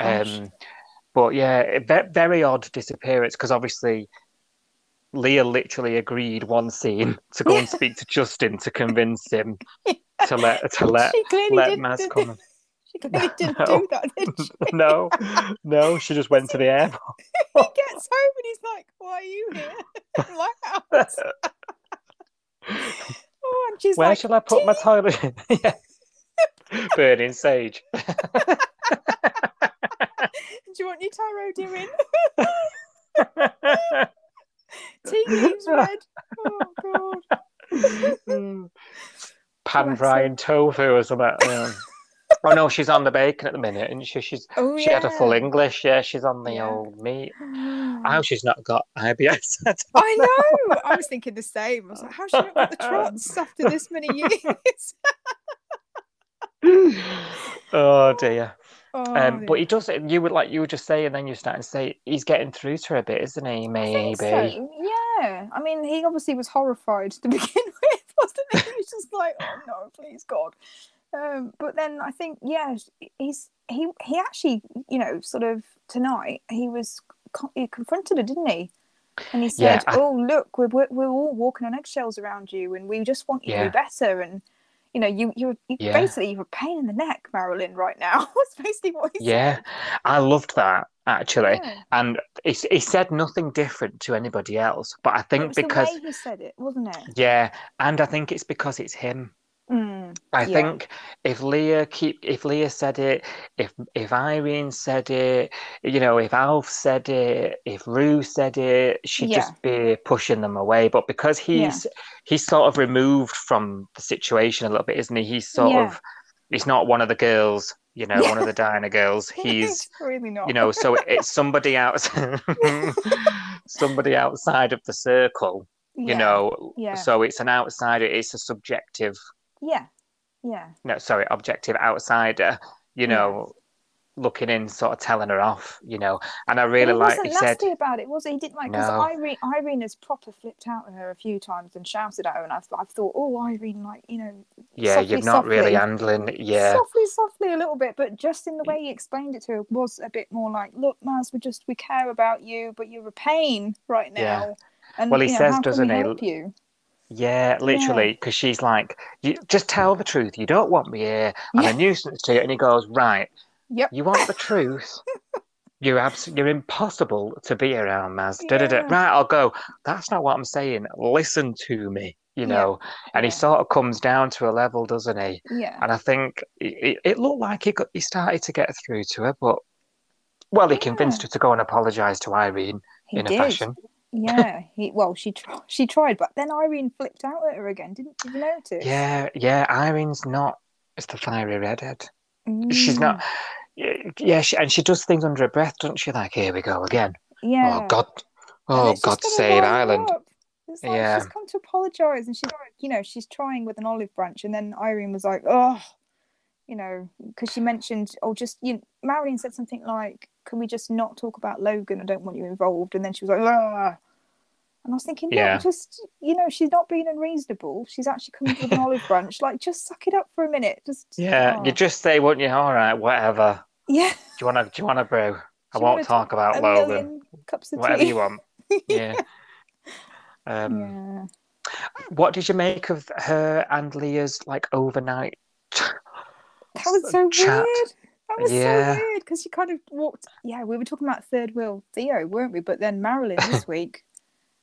Gosh. Um, but yeah, it- very odd disappearance because obviously Leah literally agreed one scene to go and speak to Justin to convince him to let to let let Maz come. She clearly didn't No. do that, did she? no, no, she just went to the airport. he gets home and he's like, "Why are you here in my house?" Oh, and she's Where like, shall I put my toilet? in? yeah. Burning sage. "Do you want your tarot doing? Tea leaves red. Oh god. Pan frying tofu or something. Um, oh no, she's on the bacon at the minute, and she she's Oh she had a full. English. Yeah, she's on the Yeah. old meat. Hope she's not got IBS. I I know. I was thinking the same. I was like, how's she not got the trots after this many years? oh dear. oh, Um, but he does. You would like you were just saying, then you're starting to say he's getting through to her a bit, isn't he? Maybe. so. Yeah. I mean, he obviously was horrified to begin with, wasn't he? He was just like, oh no, please God. Um, but then I think, yeah, he's he he actually, you know, sort of tonight he was he confronted her, didn't he? And he Yeah, said, I- "Oh, look, we're we're we're all walking on eggshells around you, and we just want you to be better." And you know, you you you Yeah. basically you're a pain in the neck, Marilyn, right now. That's basically what he Yeah, said. I loved that actually, Yeah. and he he said nothing different to anybody else. But I think because the way he said it, wasn't it? yeah, and I think it's because it's him. Mm, I Yeah. think if Leah keep if Leah said it, if if Irene said it, you know, if Alf said it, if Roo said it, she'd Yeah. just be pushing them away. But because he's he's sort of removed from the situation a little bit, isn't he? He's sort Yeah. of he's not one of the girls, you know, one of the diner girls. He's really not. you know, so it's somebody else somebody outside of the circle, you Yeah, know. yeah. So it's an outsider, it's a subjective Yeah, yeah, no, sorry, objective outsider, you Yeah. know, looking in, sort of telling her off, you know. And I really like he said, about it, was he? He didn't like because No. Irene, Irene has proper flipped out at her a few times and shouted at her, and I've, I've thought, oh, Irene, like you know, yeah, softly, you're not really softly. handling, yeah, softly, softly a little bit, but just in the way he explained it to her was a bit more like, look, Maz, we just we care about you, but you're a pain right Yeah. now. And Well, he you know, says, doesn't he, Help you? Yeah, literally, because she's like, you just tell the truth. You don't want me here. I'm Yeah. a nuisance to you. And he goes, right, Yep. you want the truth. You're abs- you're impossible to be around, Maz. Da, da, da. Yeah. Right, I'll go. That's not what I'm saying. Listen to me, you Yeah. know. And he sort of comes down to a level, doesn't he? Yeah. And I think it, it looked like he got, he started to get through to her, but well, he convinced her to go and apologise to Irene He in did. a fashion. Yeah. He well, she tr- she tried, but then Irene flipped out at her again. Didn't did you notice? Yeah, yeah. Irene's not. It's the fiery redhead. She's Mm, not. Yeah, she, and she does things under her breath, doesn't she? Like, here we go again. Yeah. Oh God. Oh God, save Ireland. It's like Yeah. she's come to apologise and she's like you know, she's trying with an olive branch and then Irene was like, Oh you know, because she mentioned, oh, just you. Know, Marilyn said something like, "Can we just not talk about Logan? I don't want you involved." And then she was like, "Ah," and I was thinking, Yeah. yeah, just you know, she's not being unreasonable. She's actually coming with an olive branch. Like, just suck it up for a minute. Just Yeah, oh. you just say, wouldn't you? All right, whatever. yeah. Do you want to? Do you want to brew? I Do won't talk about Logan. cups of Whatever tea. you want. Yeah. Um, yeah. What did you make of her and Leah's like overnight? That was so chat? weird. That was Yeah. so weird because you kind of walked. Yeah, we were talking about third wheel Theo, weren't we? But then Marilyn this week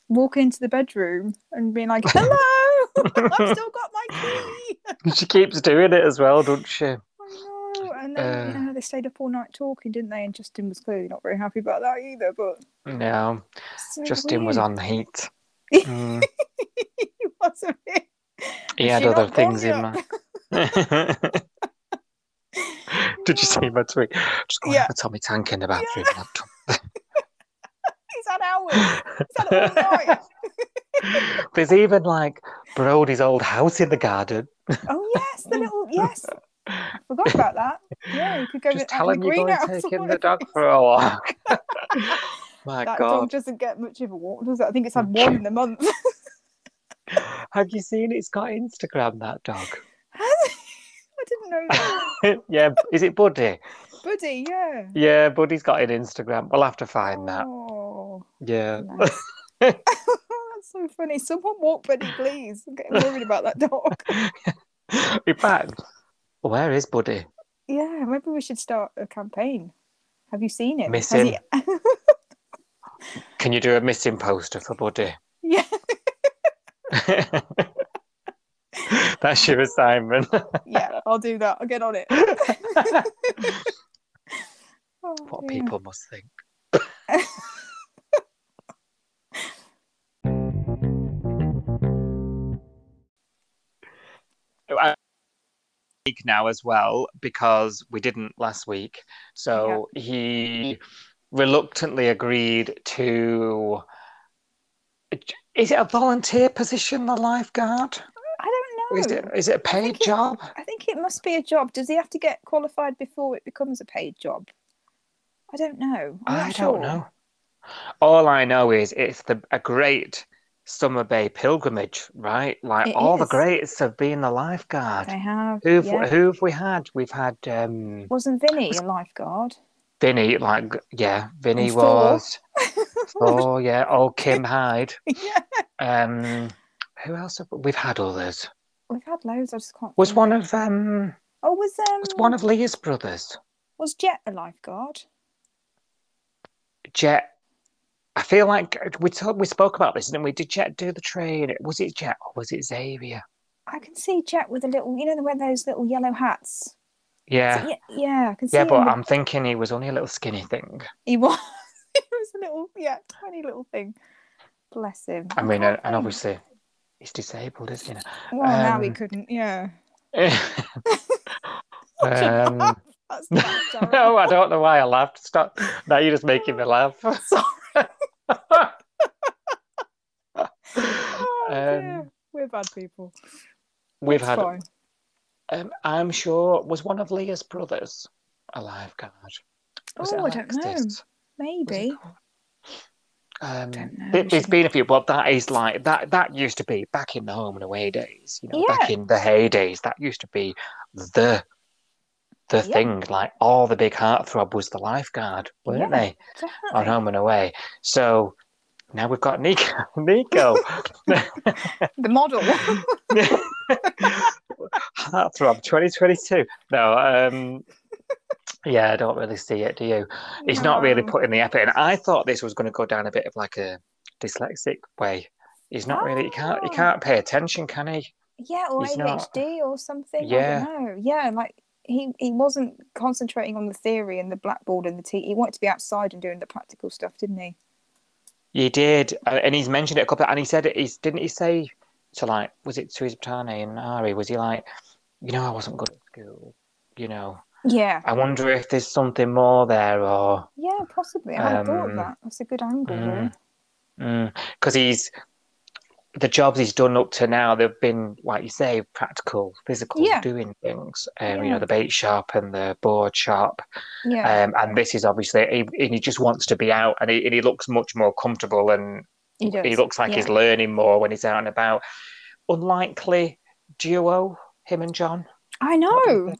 walking into the bedroom and being like, "Hello, I've still got my key." she keeps doing it as well, doesn't she? I know. And then you Uh. know they stayed up all night talking, didn't they? And Justin was clearly not very happy about that either. But No, so Justin was on the heat. Mm, he was a bit. he had other things in mind. Did you see my tweet? Just go Yeah. have a Tommy Tank in the bathroom. laptop. He's had hours. He's had all night. There's even like Brody's old house in the garden. Oh yes, the little yes. I forgot about that. Yeah, you could go Just with- tell him you're going taking the dog for a walk. My That God. dog doesn't get much of a walk, does it? I think it's had mm, one in a month. Have you seen it's got Instagram, that dog? Didn't know that. yeah, is it Buddy? Buddy, yeah. Yeah, Buddy's got an Instagram. We'll have to find that. Oh, Yeah. nice. That's so funny. Someone walk Buddy, please. I'm getting worried about that dog. In fact, where is Buddy? Yeah, maybe we should start a campaign. Have you seen him? Has Missing. he- Can you do a missing poster for Buddy? yeah. That's your assignment. Yeah, I'll do that. I'll get on it. Oh, what dear. people must think. I- week now as well because we didn't last week. So he reluctantly agreed to. Is it a volunteer position, the lifeguard? I don't Or know. Is it is it a paid it- job? I think it must be a job. Does he have to get qualified before it becomes a paid job? I don't know. I'm I sure. don't know. All I know is it's the a great summer bay pilgrimage, right? Like It all the is. greats have been the lifeguard. They have. Who've yeah. who have we had? We've had um Wasn't Vinnie a lifeguard? Vinnie, like yeah, Vinnie And was. Oh yeah, old Kim Hyde. yeah. Um, who else have we've had others? We've had loads. I just can't. Was one of um Oh, was um was one of Leah's brothers? was Jet a lifeguard? Jet. I feel like we talk, we spoke about this, didn't we? Did Jet do the train? Was it Jet or was it Xavier? I can see Jet with a little, you know, the wear those little yellow hats. Yeah. yeah, yeah, I can see. Yeah, but with- I'm thinking he was only a little skinny thing. he was. he was a little, yeah, tiny little thing. Bless him. I mean, uh, and think. obviously he's disabled, isn't he? Well, now he um, couldn't. Yeah. um, That's not terrible. no, I don't know why I laughed. Stop. Now you're just making me laugh. Sorry. Oh, um, We're bad people. we've had. fine. Um, I'm sure was one of Leah's brothers a lifeguard. Was it Oh, I don't know. Maybe. Um, there's been a few, but that is like that. That used to be back in the home and away days. You know, back in the heydays, that used to be the the Yeah. thing. Like all the big heartthrob was the lifeguard, weren't Yeah, they? On home and away. So now we've got Nikau. Nikau, The model. heartthrob 2022. No, um, yeah, I don't really see it. Do you? He's not really putting the effort in. I thought this was going to go down a bit of like a dyslexic way. He's not really. He can't. He Oh. can't pay attention, can he? Yeah, or He's not- ADHD or something. Yeah. I don't know. Yeah, like he he wasn't concentrating on the theory and the blackboard and the tea. He wanted to be outside and doing the practical stuff, didn't he? He did, uh, and he's mentioned it a couple. Of, and he said it. He's didn't he say to like was it to his Tane and Ari? Was he like, you know, I wasn't good at school. You know, Yeah. I wonder if there's something more there, or Yeah, possibly. I hadn't thought Um, that. That's a good angle. there. mm, because he's the jobs he's done up to now. They've been like you say, practical, physical, Yeah. doing things. Um, you know, the bait shop and the board shop. Yeah, Um, and this is obviously, he, and he just wants to be out, and he, and he looks much more comfortable and he he looks like yeah. he's learning more when he's out and about. Unlikely duo, him and John. I know.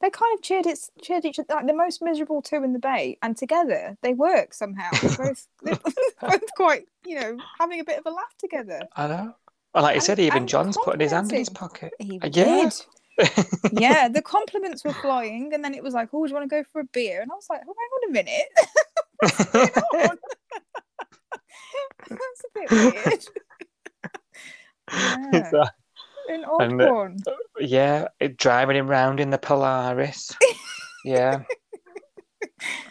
Think? They kind of cheered it, cheered each other, like the most miserable two in the bay, and together they work somehow. They're both, they're both quite, you know, having a bit of a laugh together. I know. Well, like you said, even and John's putting his hand in his pocket. He yeah. did. Yeah, the compliments were flying, and then it was like, "Oh, do you want to go for a beer?" And I was like, "Oh, hang on a minute, what's going on?" That's a bit weird. Yeah, Odd and, uh, yeah, it- driving him round in the Polaris. Yeah.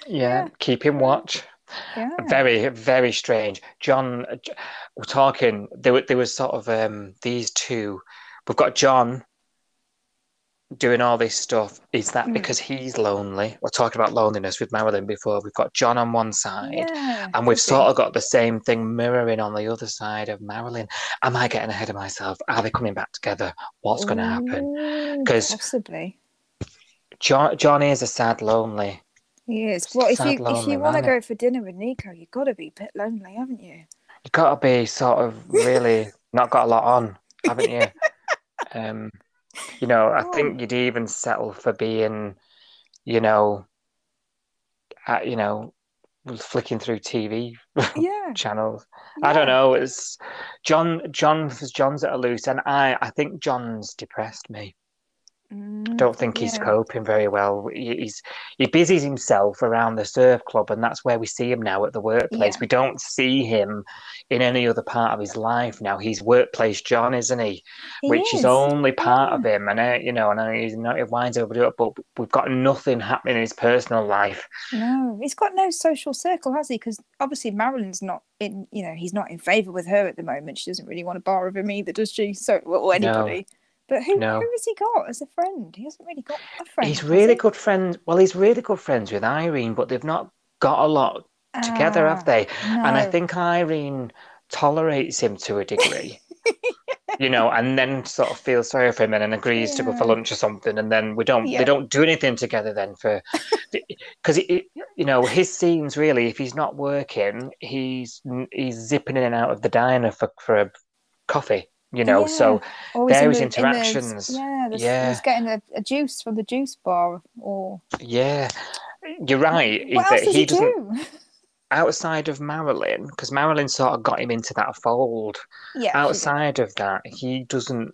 Yeah, Yeah. keeping watch. Yeah, Very, very strange. John, J- we're talking. There, were- there was sort of um, these two. We've got John doing all this stuff. Is that Mm. because he's lonely? We're talking about loneliness with Marilyn before. We've got John on one side, yeah. and we've sort of got the same thing mirroring on the other side of Marilyn. Am I getting ahead of myself? Are they coming back together? What's going to happen? Ooh, 'Cause- possibly John, John is a sad, lonely. he is. Well, if you if you want to go for dinner with Nikau, you've got to be a bit lonely, haven't you? You've got to be sort of really not got a lot on, haven't you? Um, you know, I Oh. think you'd even settle for being, you know, uh, you know, flicking through TV Yeah. channels. I don't know. It's John. John. John's at a loose end. I. I think John's depressed me. Mm, don't think he's yeah. coping very well. He's he busies himself around the surf club, and that's where we see him now at the workplace. Yeah. We don't see him in any other part of his life now. He's workplace John, isn't he? He Which is is, only part yeah. of him, and uh, you know, and uh, he's not it winds over it, but we've got nothing happening in his personal life. No, he's got no social circle, has he? Because obviously Marilyn's not in. You know, he's not in favour with her at the moment. She doesn't really want to bar with him either, does she? So, or anybody. But who, No. who has he got as a friend? He hasn't really got a friend. He's really he? good friends. Well, he's really good friends with Irene, but they've not got a lot together, Ah, have they? And I think Irene tolerates him to a degree. you know, and then sort of feels sorry for him and then agrees to go for lunch or something, and then we don't Yeah. they don't do anything together then for because you know his scenes really if he's not working he's he's zipping in and out of the diner for for a coffee you oh, know so Or he's in various the- in the- interactions. yeah, there's- Yeah. he's getting a, a juice from the juice bar, or yeah you're right what else does he he, doesn't do? outside of Marilyn because Marilyn sort of got him into that fold yeah, outside of that he doesn't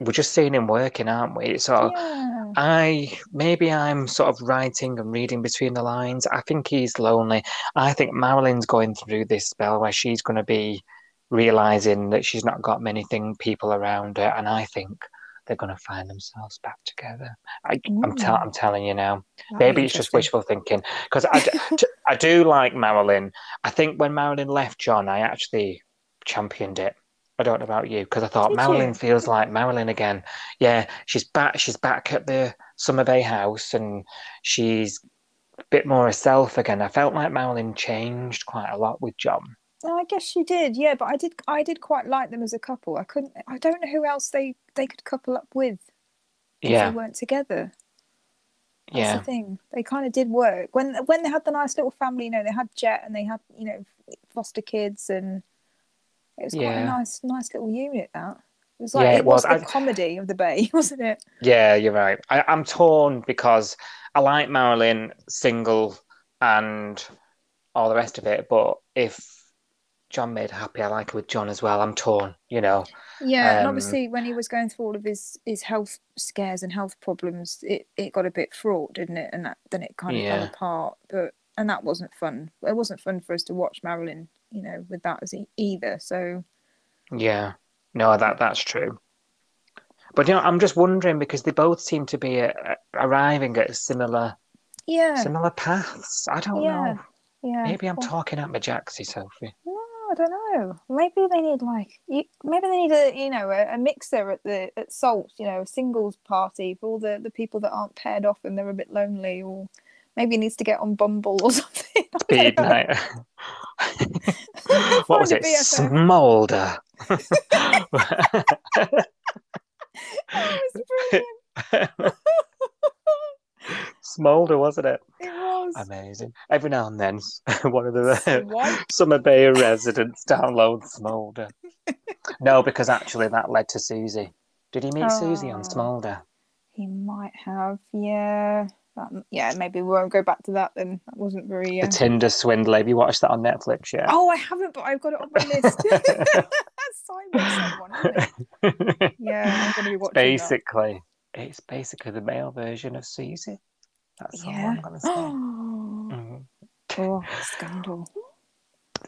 we're just seeing him working aren't we so Yeah. I maybe I'm sort of writing and reading between the lines. I think he's lonely. I think Marilyn's going through this spell where she's going to be realizing that she's not got many thing people around her, and I think they're going to find themselves back together. I, I'm, mm. tell, I'm telling you now. That'd Maybe it's just wishful thinking because I, d- t- I do like Marilyn. I think when Marilyn left John, I actually championed it. I don't know about you because I thought Did Marilyn you? feels like Marilyn again. Yeah, she's back. She's back at the Summer Bay house, and she's a bit more herself again. I felt like Marilyn changed quite a lot with John. I guess she did. Yeah, but I did. I did quite like them as a couple. I couldn't. I don't know who else they they could couple up with if Yeah, they weren't together. That's yeah, the thing. They kind of did work when when they had the nice little family. You know, they had Jet and they had you know foster kids, and it was quite Yeah. a nice nice little unit. That it was like Yeah, it, it was, was. the I- comedy of the Bay, wasn't it? yeah. You're right. I, I'm torn because I like Marilyn single and all the rest of it, but if John made happy, I like her with John as well. I'm torn. You know. Yeah, and Um, obviously when he was going through all of his his health scares and health problems, it, it got a bit fraught, didn't it? And that, then it kind of fell apart. But and that wasn't fun. It wasn't fun for us to watch Marilyn, you know, with that as e- either. So Yeah, no, that that's true. But you know, I'm just wondering because they both seem to be uh, arriving at similar yeah, similar paths. I don't yeah, know. yeah. Maybe I'm Well, talking at my jacksy, Sophie. I don't know. Maybe they need like you, maybe they need a you know a, a mixer at the at Salt. You know, a singles party for all the the people that aren't paired off and they're a bit lonely, or maybe he needs to get on Bumble or something. Speed night. what was it? Smolder. Oh, it's brilliant. Smolder, wasn't it? Amazing. Every now and then, one of the Summer Bay residents downloads Smolder. no, because actually that led to Susie. Did he meet Susie on Oh. Smolder? He might have, yeah. That, yeah, maybe we won't go back to that then. That wasn't very. Uh... The Tinder Swindler. Have you watched that on Netflix yet? Oh, I haven't, but I've got it on my list. Simon sent one, hasn't? Yeah, I'm going to be watching that. basically, it's basically the male version of Susie. That's all Yeah. I'm gonna say. oh, scandal.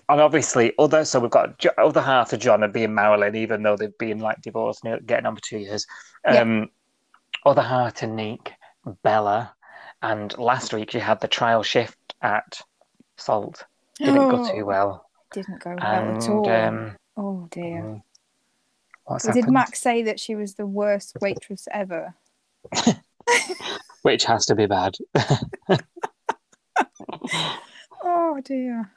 And obviously, other so we've got Jo- other half of John and being Marilyn, even though they've been like divorced, and getting on for two years. Yeah. Um, other half to Nick, Bella, and last week you had the trial shift at Salt. Didn't go too Oh, well. Didn't go well And at all. um, oh dear. mm, what's Did happened? Max say that she was the worst waitress ever? Which has to be bad Oh dear.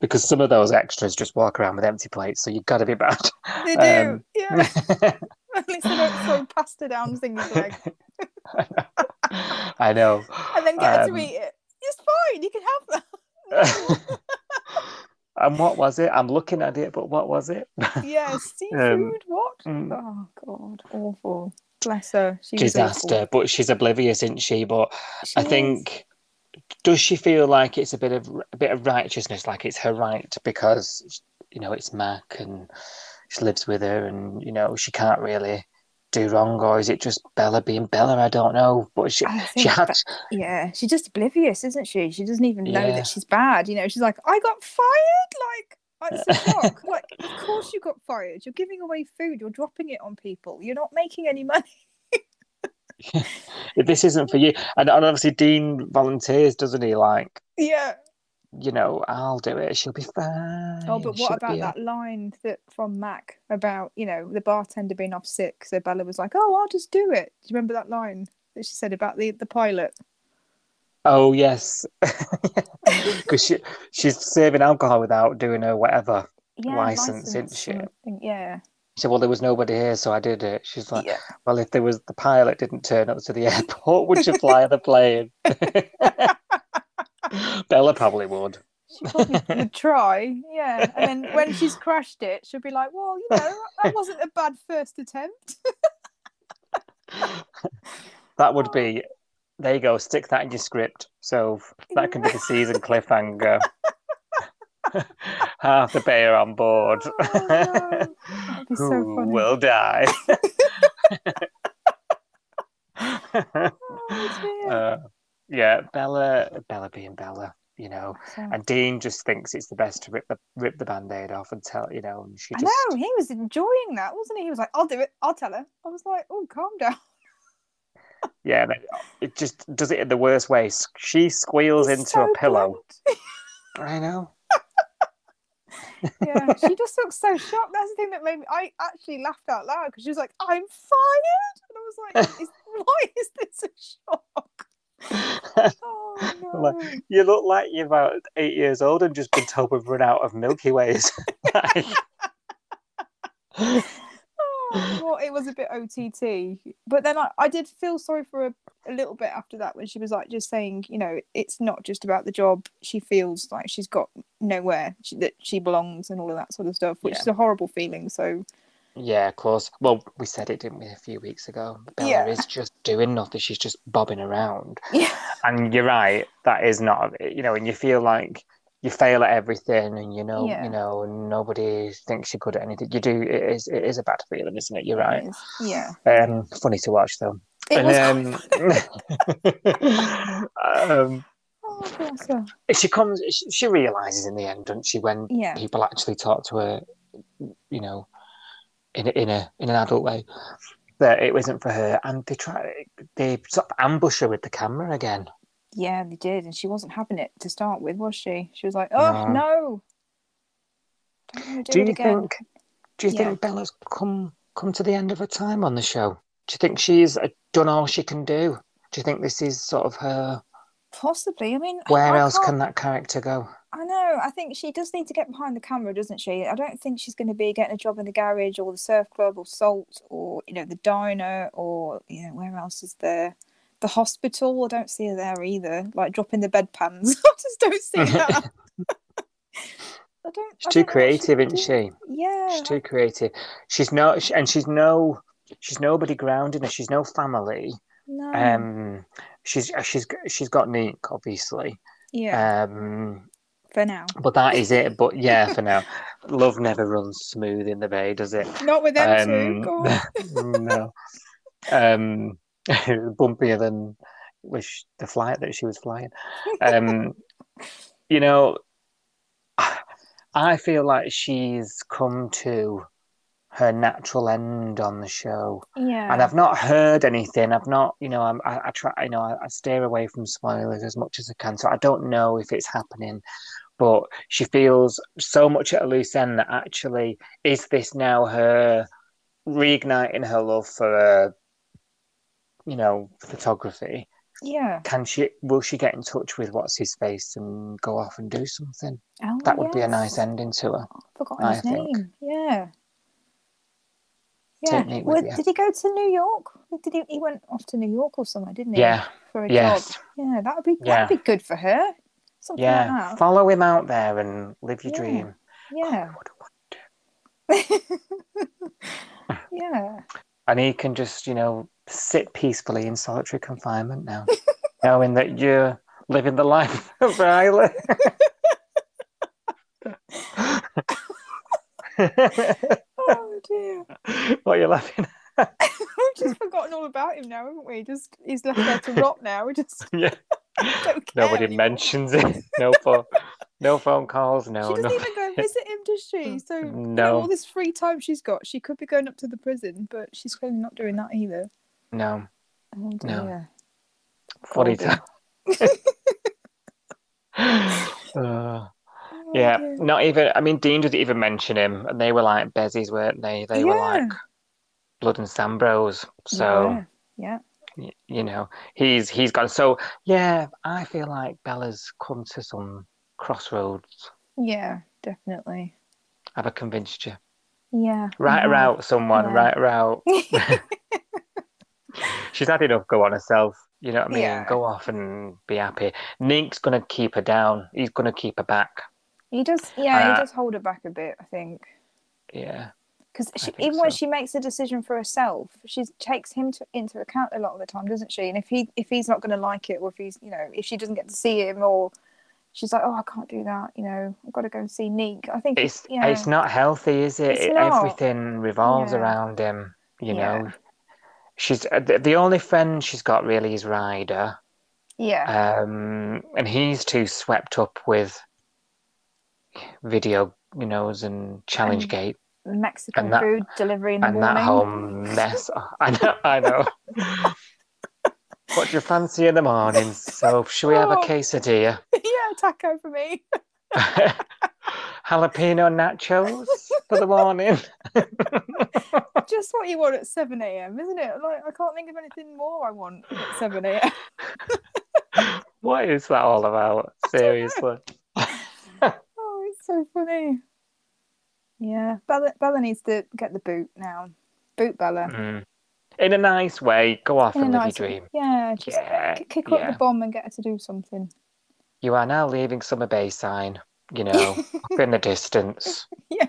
because some of those extras just walk around with empty plates, so you've got to be bad. They do. Um, yeah. At least they don't throw pasta down Thingy's leg I know. and then get her to Um, eat it. It's fine. You can have that. and what was it? I'm looking at it, but what was it? Yeah, seafood. what? mm. Oh God, awful. Bless her. She was Disaster, but she's oblivious, isn't she? But awful. I is. think does she feel like it's a bit of a bit of righteousness, like it's her right because you know it's Mac and she lives with her, and you know she can't really do wrong, or is it just Bella being Bella? I don't know. But she she had that- Yeah, she's just oblivious, isn't she? She doesn't even know Yeah. that she's bad. You know, she's like, I got fired. Like, it's a shock. like, of course you got fired. You're giving away food. You're dropping it on people. You're not making any money. this isn't for you. And, and obviously Dean volunteers, doesn't he? Like Yeah. you know, I'll do it. She'll be fine. Oh, but She'll what about be that line that from Mac about you know the bartender being off sick? So Bella was like, "Oh, I'll just do it." Do you remember that line that she said about the the pilot? Oh yes, because she she's serving alcohol without doing her whatever. Yeah, License, isn't she? Yeah. She said, "Well, there was nobody here, so I did it." She's like, yeah. "Well, if there was the pilot didn't turn up to the airport, would you fly the plane?" Bella probably would. She probably would try, yeah. And then when she's crashed it, she'll be like, "Well, you know, that wasn't a bad first attempt." That would be. There you go. Stick that in your script. So that can be the season cliffhanger. Half the bay are on board. Oh, no. So Who funny. will die? Oh, uh, yeah, Bella, Bella being Bella, you know, So- and Dean just thinks it's the best to rip the rip the band-aid off and tell you know, and she I just know he was enjoying that, wasn't he? He was like, "I'll do it. I'll tell her." I was like, "Oh, calm down." Yeah, it- it just does it in the worst way. She squeals He's into so a pillow. I know. yeah, she just looks so shocked. That's the thing that made me. I actually laughed out loud because she was like, "I'm fired," and I was like, is, "Why is this a shock?" Oh no! You look like you're about eight years old and just been told we've run out of Milky Ways. Like, Well, it was a bit OTT, but then I, I did feel sorry for her a little bit after that when she was like just saying, you know, it's not just about the job. She feels like she's got nowhere she, that she belongs and all of that sort of stuff, which Yeah. is a horrible feeling. So yeah, of course. Well, we said it, didn't we, a few weeks ago? Bella Yeah. is just doing nothing. She's just bobbing around. yeah, And you're right, that is not, you know, and you feel like you fail at everything and you know, Yeah. you know, and nobody thinks you're good at anything. You do, it is, it is a bad feeling, isn't it? You're right. it yeah. Um, funny to watch though. It was. um, um, oh, she comes, she, she realizes in the end, doesn't she, when Yeah, people actually talk to her, you know, in a, in a in an adult way, that it wasn't for her, and they try, they sort of ambush her with the camera again. Yeah, they did, and she wasn't having it to start with, was she? She was like, "Oh No. no, don't want to Do do, you again." think? Do you Yeah. think Bella's come come to the end of her time on the show? Do you think she's uh, done all she can do? Do you think this is sort of her? Possibly. I mean, Where I else can't- can that character go? I know. I think she does need to get behind the camera, doesn't she? I don't think she's going to be getting a job in the garage or the surf club or Salt or you know the diner or you know where else is there? The hospital. I don't see her there either. Like dropping the bedpans. I just don't see that. I don't. She's I too don't creative, isn't she? Yeah. She's too creative. She's no, and she's no, she's nobody grounding her. She's no family. No. Um, she's she's she's got Nick, obviously. yeah. Um, for now. but that is it. But yeah, for now, love never runs smooth in the bay, does it? Not with them Um, two. No. Um, bumpier than wish the flight that she was flying. Um, you know, I feel like she's come to her natural end on the show, Yeah. and I've not heard anything. I've not, you know, I'm, I, I try, you know, I, I steer away from spoilers as much as I can, so I don't know if it's happening. But she feels so much at a loose end that actually, is this now her reigniting her love for, uh, you know, photography? yeah. Can she? Will she get in touch with what's his face and go off and do something? Oh, That would be a nice ending to her. Forgotten I his think. name. Yeah. Yeah. Take Nick with Well, did he go to New York? Did he? He went off to New York or somewhere, didn't he? Yeah, For a yes. job. Yeah, that would be Yeah. that would be good for her. Something yeah. like Follow him out there and live your Yeah. dream. that. Oh, Yeah. yeah. and he can just, you know, sit peacefully in solitary confinement now, knowing that you're living the life of Riley. Oh dear. what are you laughing at? We've just forgotten all about him now, haven't we? Just he's left there to rot now. We just yeah. Nobody anymore. mentions it. No phone, no phone calls. No, She doesn't no. even go and visit him, does she? So you know, all this free time she's got, she could be going up to the prison, but she's clearly not doing that either. No. Oh, No. dear. Funny Golden. time. Uh, Oh, yeah, dear. not even. I mean, Dean didn't even mention him, and they were like bezies, weren't they? They were like blood and sand bros. So yeah, y- you know, he's he's gone. So yeah, I feel like Bella's come to some crossroads. yeah, definitely. Have I convinced you? Yeah. Right her mhm. out, someone. Yeah. Her out. She's had enough go on herself. You know what I mean? Yeah. Go off and be happy. Nick's gonna keep her down. He's gonna keep her back. He does, yeah, Uh, he does hold her back a bit, I think. Yeah. Because even when she makes a decision for herself, she takes him to, into account a lot of the time, doesn't she? And if he if he's not going to like it, or if he's you know if she doesn't get to see him, or she's like, oh, I can't do that, you know, I've got to go and see Neek. I think It's you know, it's not healthy, is it? Everything revolves Yeah. around him. You Yeah. know. She's uh, the, the only friend she's got really is Ryder. yeah, Um, and he's too swept up with video, you know, and challenge And gate Mexican and that- food delivery in the and morning. that whole mess. I know, I know. what do you fancy in the morning? So, should we have a Oh. quesadilla? yeah, taco for me. Jalapeno nachos for the morning. Just what you want at seven a.m., isn't it? Like I can't think of anything more I want at seven a.m. What is that all about? Seriously. Oh, it's so funny. Yeah, Bella, Bella needs to get the boot now. Boot Bella. Mm. In a nice way, go off In and live nice your way. dream. Yeah, just Yeah, kick up the bomb and get her to do something. You are now leaving Summer Bay sign, you know, up in the distance. Yeah.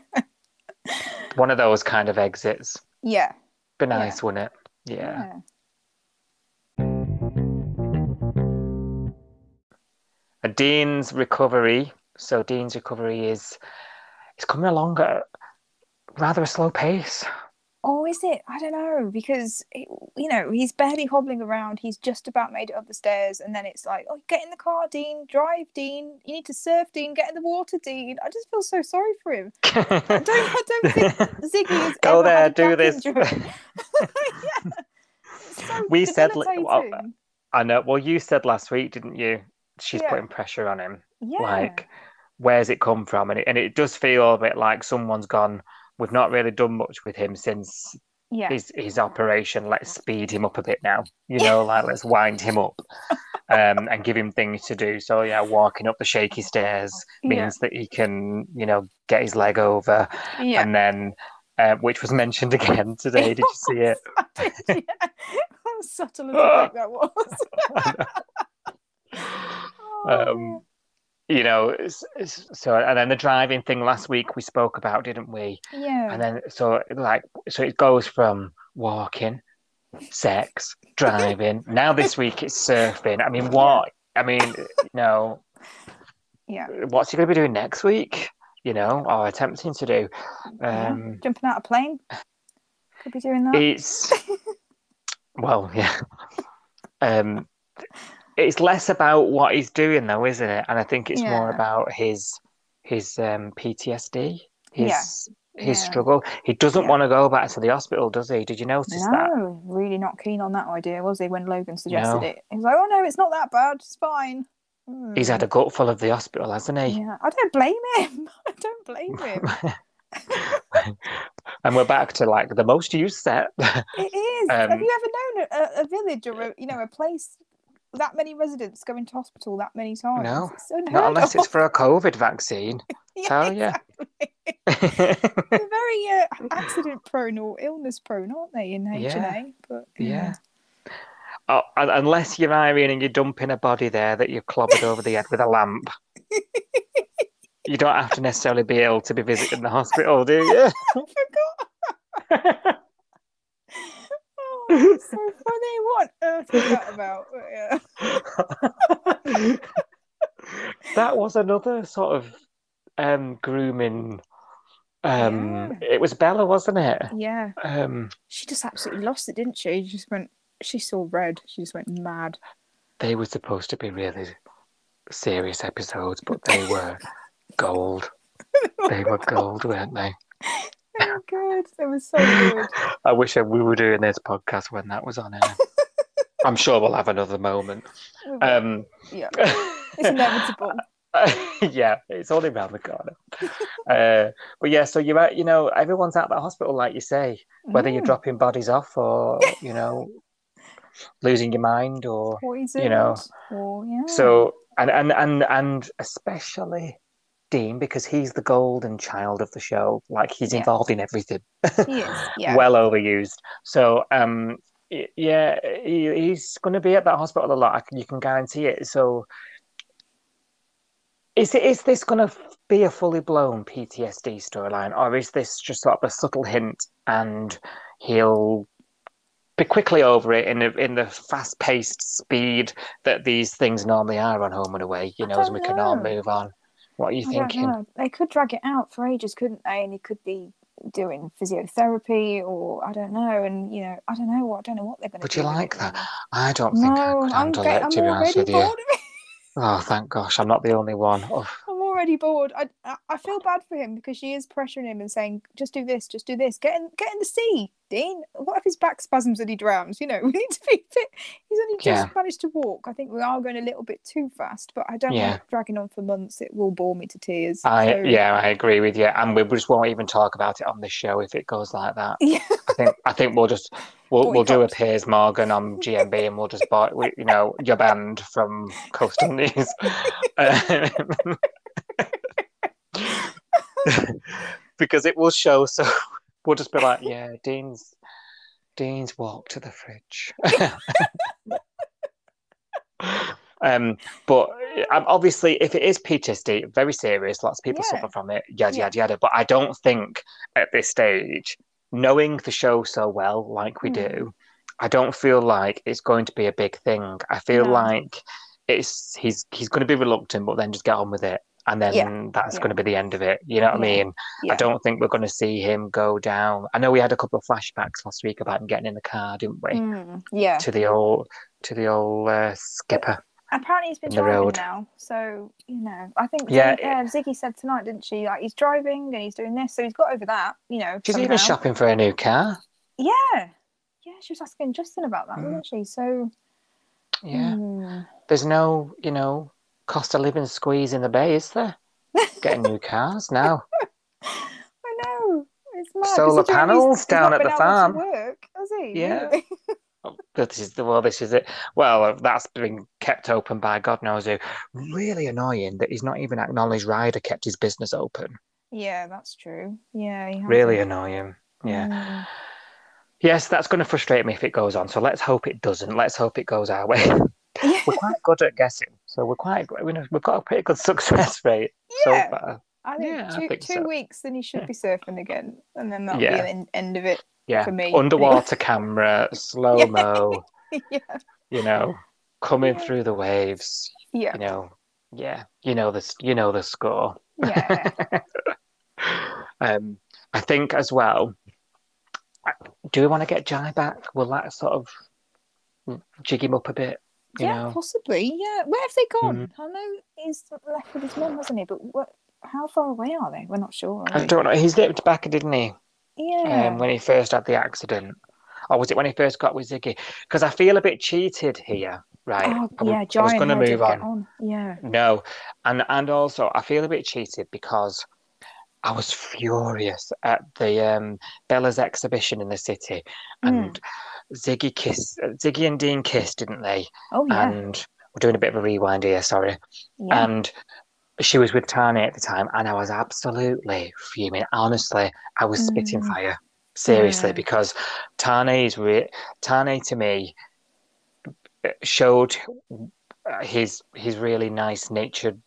One of those kind of exits. Yeah. Be nice, wouldn't it? Yeah. Yeah. And Dean's recovery. So Dean's recovery is is coming along at rather a slow pace. Oh, is it? I don't know because it, you know he's barely hobbling around. He's just about made it up the stairs, and then it's like, oh, get in the car, Dean. Drive, Dean. You need to surf, Dean. Get in the water, Dean. I just feel so sorry for him. I don't. I don't think Ziggy has Go ever there, do this. yeah. So We said, well. I know. Well, you said last week, didn't you? She's Yeah. putting pressure on him. yeah. Like, where's it come from? And it, and it does feel a bit like someone's gone. We've not really done much with him since yeah. his his operation. Let's speed him up a bit now. You know, like let's wind him up, um, and give him things to do. So yeah, walking up the shaky stairs Yeah. means that he can, you know, get his leg over, yeah. and then, uh, which was mentioned again today. Did you see it? yeah. How subtle as that was. Oh, Um, you know, so and then the driving thing last week we spoke about, didn't we? yeah. And then so like so it goes from walking, sex, driving. now this week it's surfing. I mean, what? I mean, you know, yeah. what's he going to be doing next week? You know, or attempting to do. Yeah. Um, Jumping out a plane. Could be doing that. it's well, yeah. Um, it's less about what he's doing though, isn't it? And I think it's more about his his um, PTSD, his Yeah. his Yeah. struggle. He doesn't Yeah. want to go back to the hospital, does he? Did you notice that? No, really not keen on that idea, was he? When Logan suggested No. it, he was like, "Oh no, it's not that bad. It's fine." He's had Hmm. a gut full of the hospital, hasn't he? Yeah, I don't blame him. I don't blame him. and we're back to like the most used set. It is. Have Um, you ever known a, a village or a, you know a place that many residents go into hospital that many times? No, Not unless of. it's for a COVID vaccine. tell ya. exactly. They're very uh, accident prone or illness prone, aren't they? In H and Yeah. But Yeah. Oh, unless you're Irene and you're dumping a body there that you've clobbered over the head with a lamp. You don't have to necessarily be ill to be visiting the hospital, do you? I forgot. So funny. What on earth was that about? Yeah. that was another sort of um, grooming Um, Yeah. It was Bella, wasn't it? Yeah. Um, She just absolutely lost it, didn't she? She just went. She saw red. She just went mad. they were supposed to be really serious episodes, but they were gold. They were gold, weren't they? They were good. They were so good. I wish I- we were doing this podcast when that was on air. I'm sure we'll have another moment. Um, yeah, it's inevitable. yeah, it's only around the corner. uh, but yeah, so you're at, you know, everyone's at the hospital, like you say, whether you're Mm. dropping bodies off or, you know, losing your mind or, Poisoned, you know, or yeah. so, and, and, and, and especially Dean, because he's the golden child of the show, like he's Yeah. involved in everything. he is. Yeah. well overused. So, um, yeah, he, he's going to be at that hospital a lot. Can- You can guarantee it. So, is it is this going to be a fully blown PTSD storyline, or is this just sort of a subtle hint, and he'll be quickly over it in the, in the fast paced speed that these things normally are on Home and Away? You know, as we don't can all move on. What are you I thinking? They could drag it out for ages, couldn't they? And he could be doing physiotherapy, or I don't know. And you know, I don't know what I don't know what they're going to Would do. you like that? I don't think I No, could I'm, handle get, it. I'm To be honest with you. Oh, thank gosh, I'm not the only one. Oh, I'm already bored. I, I feel bad for him because she is pressuring him and saying, "Just do this, just do this. Get in, get in the sea, Dean. What if his back spasms and he drowns? You know, we need to be fit. He's only just Yeah. managed to walk. I think we are going a little bit too fast, but I don't Yeah. want dragging on for months. It will bore me to tears. I So- yeah, I agree with you, and we just won't even talk about it on this show if it goes like that. yeah, I think I think we'll just we'll we'll do a. Piers Morgan on GMB, and we'll just buy you know your band from Coastal News. Um, because it will show so we'll just be like yeah dean's dean's walk to the fridge um but um, obviously if it is ptsd very serious lots of people Yeah. suffer from it yada Yeah. yada yada but i don't think at this stage knowing the show so well like we Mm. do i don't feel like it's going to be a big thing i feel No. like it's he's he's going to be reluctant but then just get on with it and then Yeah. that's Yeah. going to be the end of it you know what i mean yeah. I don't think we're going to see him go down. I know we had a couple of flashbacks last week about him getting in the car, didn't we? Mm, yeah. To the old, to the old uh, skipper. Apparently, he's been driving road. now, so you know. I think Yeah, yeah, Ziggy said tonight, didn't she? Like he's driving and he's doing this, so he's got over that. You know, She's even shopping for a new car. Yeah, yeah. She was asking Justin about that, Mm. wasn't she? So Yeah, mm, there's no, you know, cost of living squeeze in the bay, is there? Getting new cars now. I know it's mad. Solar panels down at the farm. Work, has he? Yeah. Really? This is the well, this is it. Well, that's been kept open by God knows who. Really annoying that he's not even acknowledged Ryder kept his business open. yeah, that's true. Yeah, Really annoying. Yeah. Mm. Yes, that's going to frustrate me if it goes on. So let's hope it doesn't. Let's hope it goes our way. We're quite good at guessing, so we're quite we know- we've got a pretty good success rate so Yeah. far. I think Yeah, I two, think two so. weeks, then he should be surfing again, and then that'll Yeah. be the end of it Yeah, for me. underwater camera, slow mo, yeah, you know, coming Yeah. through the waves. yeah, You know, yeah, you know the you know the score. yeah. um, I think as well. Do we want to get Jai back? Will that sort of jig him up a bit? Yeah, know, possibly. Yeah, where have they gone? Mm-hmm. I know he's left with his mum, hasn't he? But what? How far away are they? We're not sure. I don't know. He's dipped back, didn't he? Yeah. um, when he first had the accident. Or was it when he first got with Ziggy? Because I feel a bit cheated here, right? oh, I yeah, I was Jai going to move get on. Yeah. No, and and also I feel a bit cheated because I was furious at the um, Bella's exhibition in the city, and Ziggy kissed Ziggy and Dean kissed, didn't they? Oh yeah. And we're doing a bit of a rewind here, sorry. yeah. And she was with Tane at the time, and I was absolutely fuming. Honestly, I was spitting Mm. fire. Seriously, Yeah. because Tane is re- Tane to me uh, showed uh, his his really nice natured,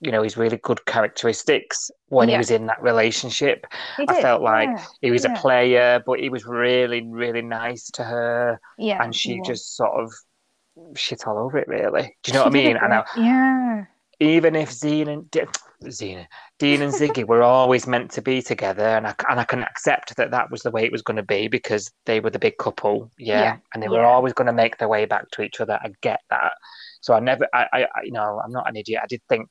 you know, his really good characteristics when he was in that relationship. I felt like yeah, He was Yeah. a player, but he was really, really nice to her, yeah, and she just sort of shit all over it. Really, do you know what I mean? And I, yeah. even if Zine and Xena, Dean and Ziggy were always meant to be together, and I and I can accept that that was the way it was going to be because they were the big couple, yeah, Yeah, and they were yeah. always going to make their way back to each other. I get that, so I never, I, I- you know, I'm not an idiot. I did think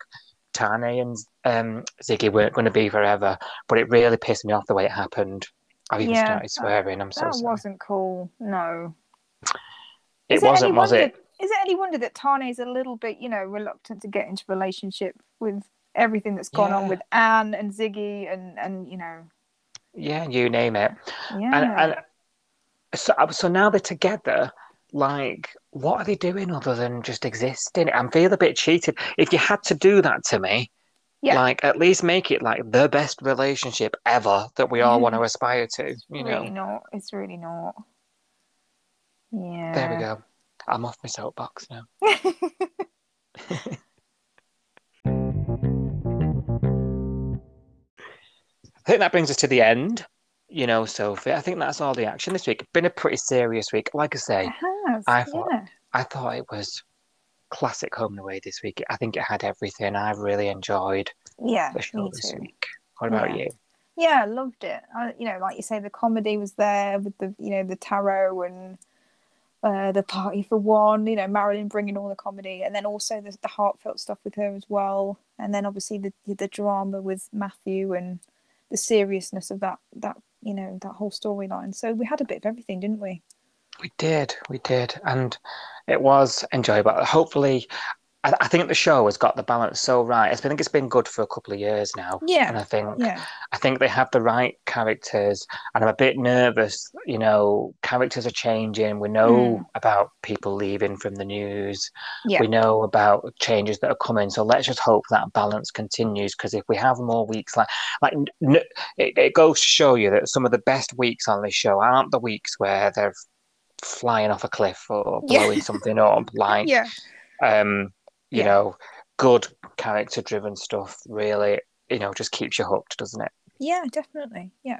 Tane and um, Ziggy weren't going to be forever, but it really pissed me off the way it happened. I've even Yeah, started swearing. I'm so sorry. that sorry. wasn't cool. No. It Is it wasn't, was wonder, it? Is it any wonder that Tane's a little bit, you know, reluctant to get into a relationship with everything that's gone on with Anne and Ziggy and and you know, Yeah, you name it. yeah. And, and so, so now they're together. Like, what are they doing other than just existing? I feel a bit cheated. If you had to do that to me, Yeah. like at least make it like the best relationship ever that we all want to mm-hmm. aspire to. You know, really not. It's really not. Yeah. there we go. I'm off my soapbox now. I think that brings us to the end. You know, Sophie. I think that's all the action this week. Been a pretty serious week. Like I say, has. I thought- yeah. I thought it was classic home and away this week. I think it had everything. I really enjoyed Yeah. the show this week. What about Yeah. you? Yeah, loved it. I, you know, like you say, the comedy was there with the, you know, the tarot and uh, the party for one. You know, Marilyn bringing all the comedy, and then also the, the heartfelt stuff with her as well. And then obviously the the drama with Matthew and the seriousness of that that you know that whole storyline. So we had a bit of everything, didn't we? We did, we did, and it was enjoyable. Hopefully, I, I think the show has got the balance so right. I think it's been good for a couple of years now, Yeah. and I think Yeah. I think they have the right characters, and I'm a bit nervous. You know, characters are changing. We know Mm. about people leaving from the news. Yeah. We know about changes that are coming. So let's just hope that balance continues. Because if we have more weeks like like n- it, it goes to show you that some of the best weeks on this show aren't the weeks where they're flying off a cliff or Yeah. blowing something up. Like Yeah. um, you Yeah. know, good character driven stuff really, you know, just keeps you hooked, doesn't it? Yeah. Definitely. Yeah.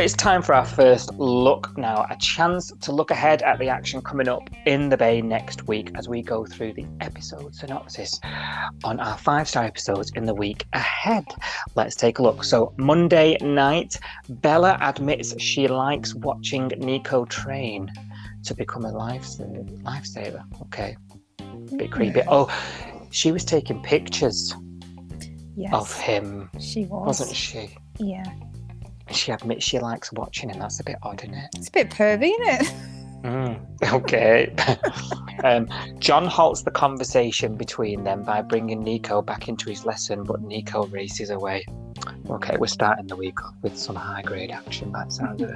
It's time for our first look now, a chance to look ahead at the action coming up in the Bay next week as we go through the episode synopsis on our five star episodes in the week ahead. Let's take a look. So, Monday night, Bella admits she likes watching Nikau train to become a lifesaver. lifesaver. Okay, a bit creepy. Oh, she was taking pictures Yes. of him, She was. wasn't she? Yeah. She admits she likes watching and That's a bit odd, isn't it? It's a bit pervy, isn't it? Mm, okay. um, John halts the conversation between them by bringing Nikau back into his lesson, but Nikau races away. Okay, we're starting the week off with some high grade action. That sounds it.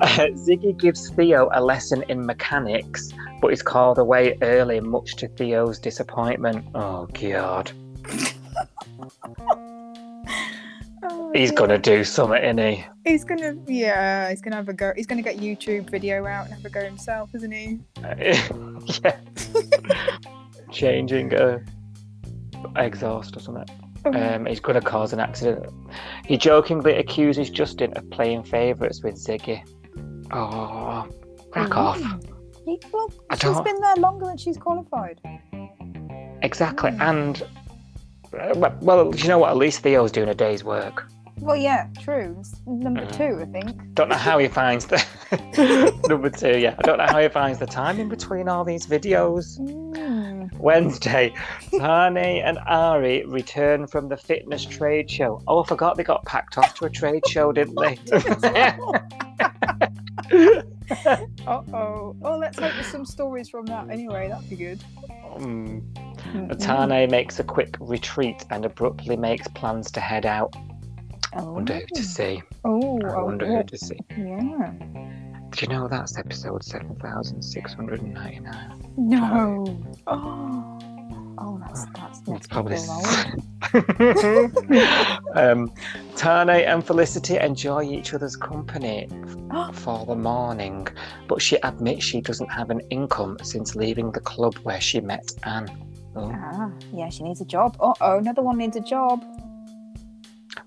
Uh, Ziggy gives Theo a lesson in mechanics, but is called away early, much to Theo's disappointment. Oh, God. Oh, He's dear. gonna do something, isn't he? He's gonna, yeah, he's gonna have a go. He's gonna get YouTube video out and have a go himself, isn't he? yeah. Changing a exhaust or something. Um, he's to cause an accident. He jokingly accuses Justin of playing favourites with Ziggy. Oh, crack off. He, well, I she's don't- been there longer than she's qualified. Exactly. Mm. And, well- well, do you know what? At least Theo's doing a day's work. Well, yeah, true. It's number Mm. two, I think. Don't know how he finds the. Number two, yeah. I don't know how he finds the time in between all these videos. Mm. Wednesday, Tane and Ari return from the fitness trade show. Oh, I forgot they got packed off to a trade show, didn't they? Uh oh. Oh, let's hope there's some stories from that. Anyway, that'd be good. Mm. Mm. Tane makes a quick retreat and abruptly makes plans to head out. I Oh. wonder who to see. Oh, I oh, wonder oh, who to see. yeah. Did you know that's episode 7699? No. Oh. Oh, that's that's next probably. um, Tane and Felicity enjoy each other's company for the morning, but she admits she doesn't have an income since leaving the club where she met Anne. Oh. Ah, yeah, she needs a job. Uh oh, another one needs a job.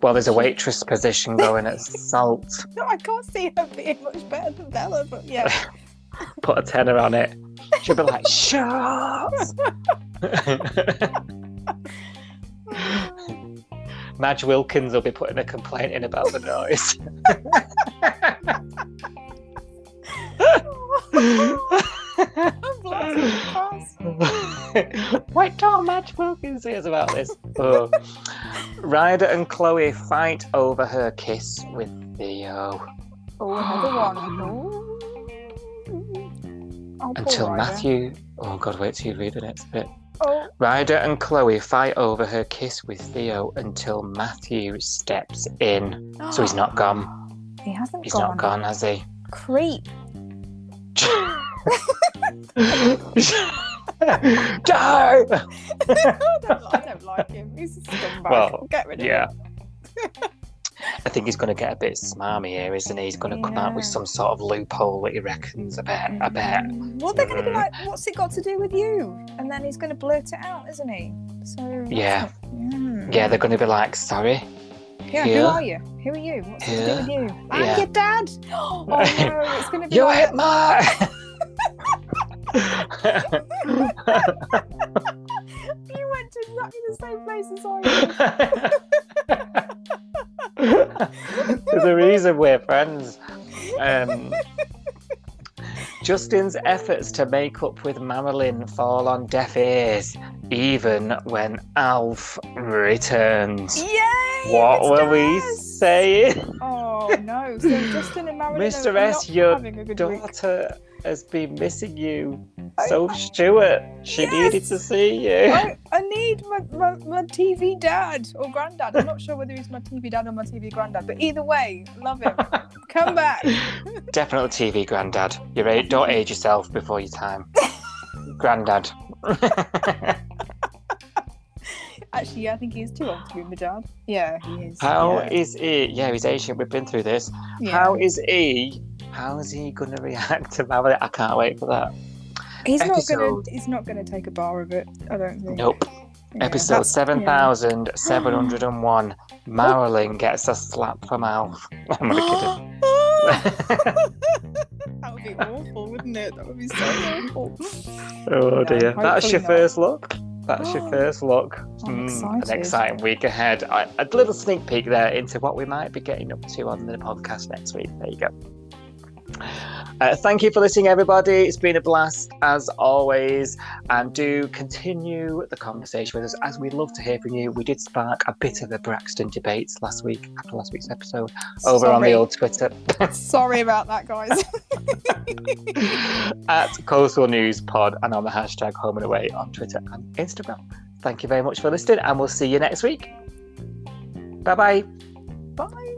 Well, there's a waitress position going at Salt. No, I can't see her being much better than Bella, but yeah. put a tenner on it. She'll be like, shut. Madge Wilkins will be putting a complaint in about the noise. I'm blasting past. Wait till Madge Wilkins hears about this. Oh. Ryder and Chloe fight over her kiss with Theo Oh, another one. Oh. Oh. Until. Matthew. Oh God, wait till you read the next bit. Oh, Ryder and Chloe fight over her kiss with Theo until Matthew steps in. So he's not gone. he hasn't He's gone. not gone, has he? Creep. Die! I, don't, I don't like him. He's a scumbag. Well, Get rid of him. Yeah. him. I think he's going to get a bit smarmy here, isn't he? He's going to come out with some sort of loophole that he reckons. I bet. I bet. Well, they're going to be like, "What's it got to do with you?" And then he's going to blurt it out, isn't he? So that's Yeah. Mm. Yeah, they're going to be like, sorry. Yeah, Here. who are you? Who are you? What's it to do with you? I'm Yeah. your dad. Oh no, it's going to be You like my. you went to exactly the same place as I did. There's a reason we're friends. Um, Justin's efforts to make up with Marilyn fall on deaf ears, even when Alf returns. Yay! What were we S. saying? Oh no! So Justin and Marilyn Mr. are S, your having a good week. Daughter has been missing you. I- So, Stewart, she Yes. needed to see you. I, I need my, my, my TV dad or granddad. I'm not sure whether he's my TV dad or my TV granddad, but either way, love him. Come back. Definitely TV granddad. You're a- don't age yourself before your time. granddad. Actually, I think he is too old to be the job. Yeah, he is. How yeah. is he? Yeah, he's Asian. We've been through this. Yeah. How is he? How is he going to react to Marilyn? I can't wait for that. he's not gonna he's not gonna take a bar of it. I don't think. Nope. Yeah, Episode seven thousand seven hundred and one. Marilyn gets a slap from Alf. I'm only kidding. that would be awful, wouldn't it? That would be so awful. oh dear. That's your not. first look. That's your first look. Mm, exciting week ahead. I, a little sneak peek there into what we might be getting up to on the podcast next week. There you go. Uh, thank you for listening, everybody. It's been a blast as always. And do continue the conversation with us as we'd love to hear from you. We did spark a bit of a Braxton debate last week after last week's episode over on the old Twitter Sorry about that, guys. at Coastal News Pod and on the hashtag Home and Away on Twitter and Instagram. Thank you very much for listening, and we'll see you next week. Bye bye. Bye.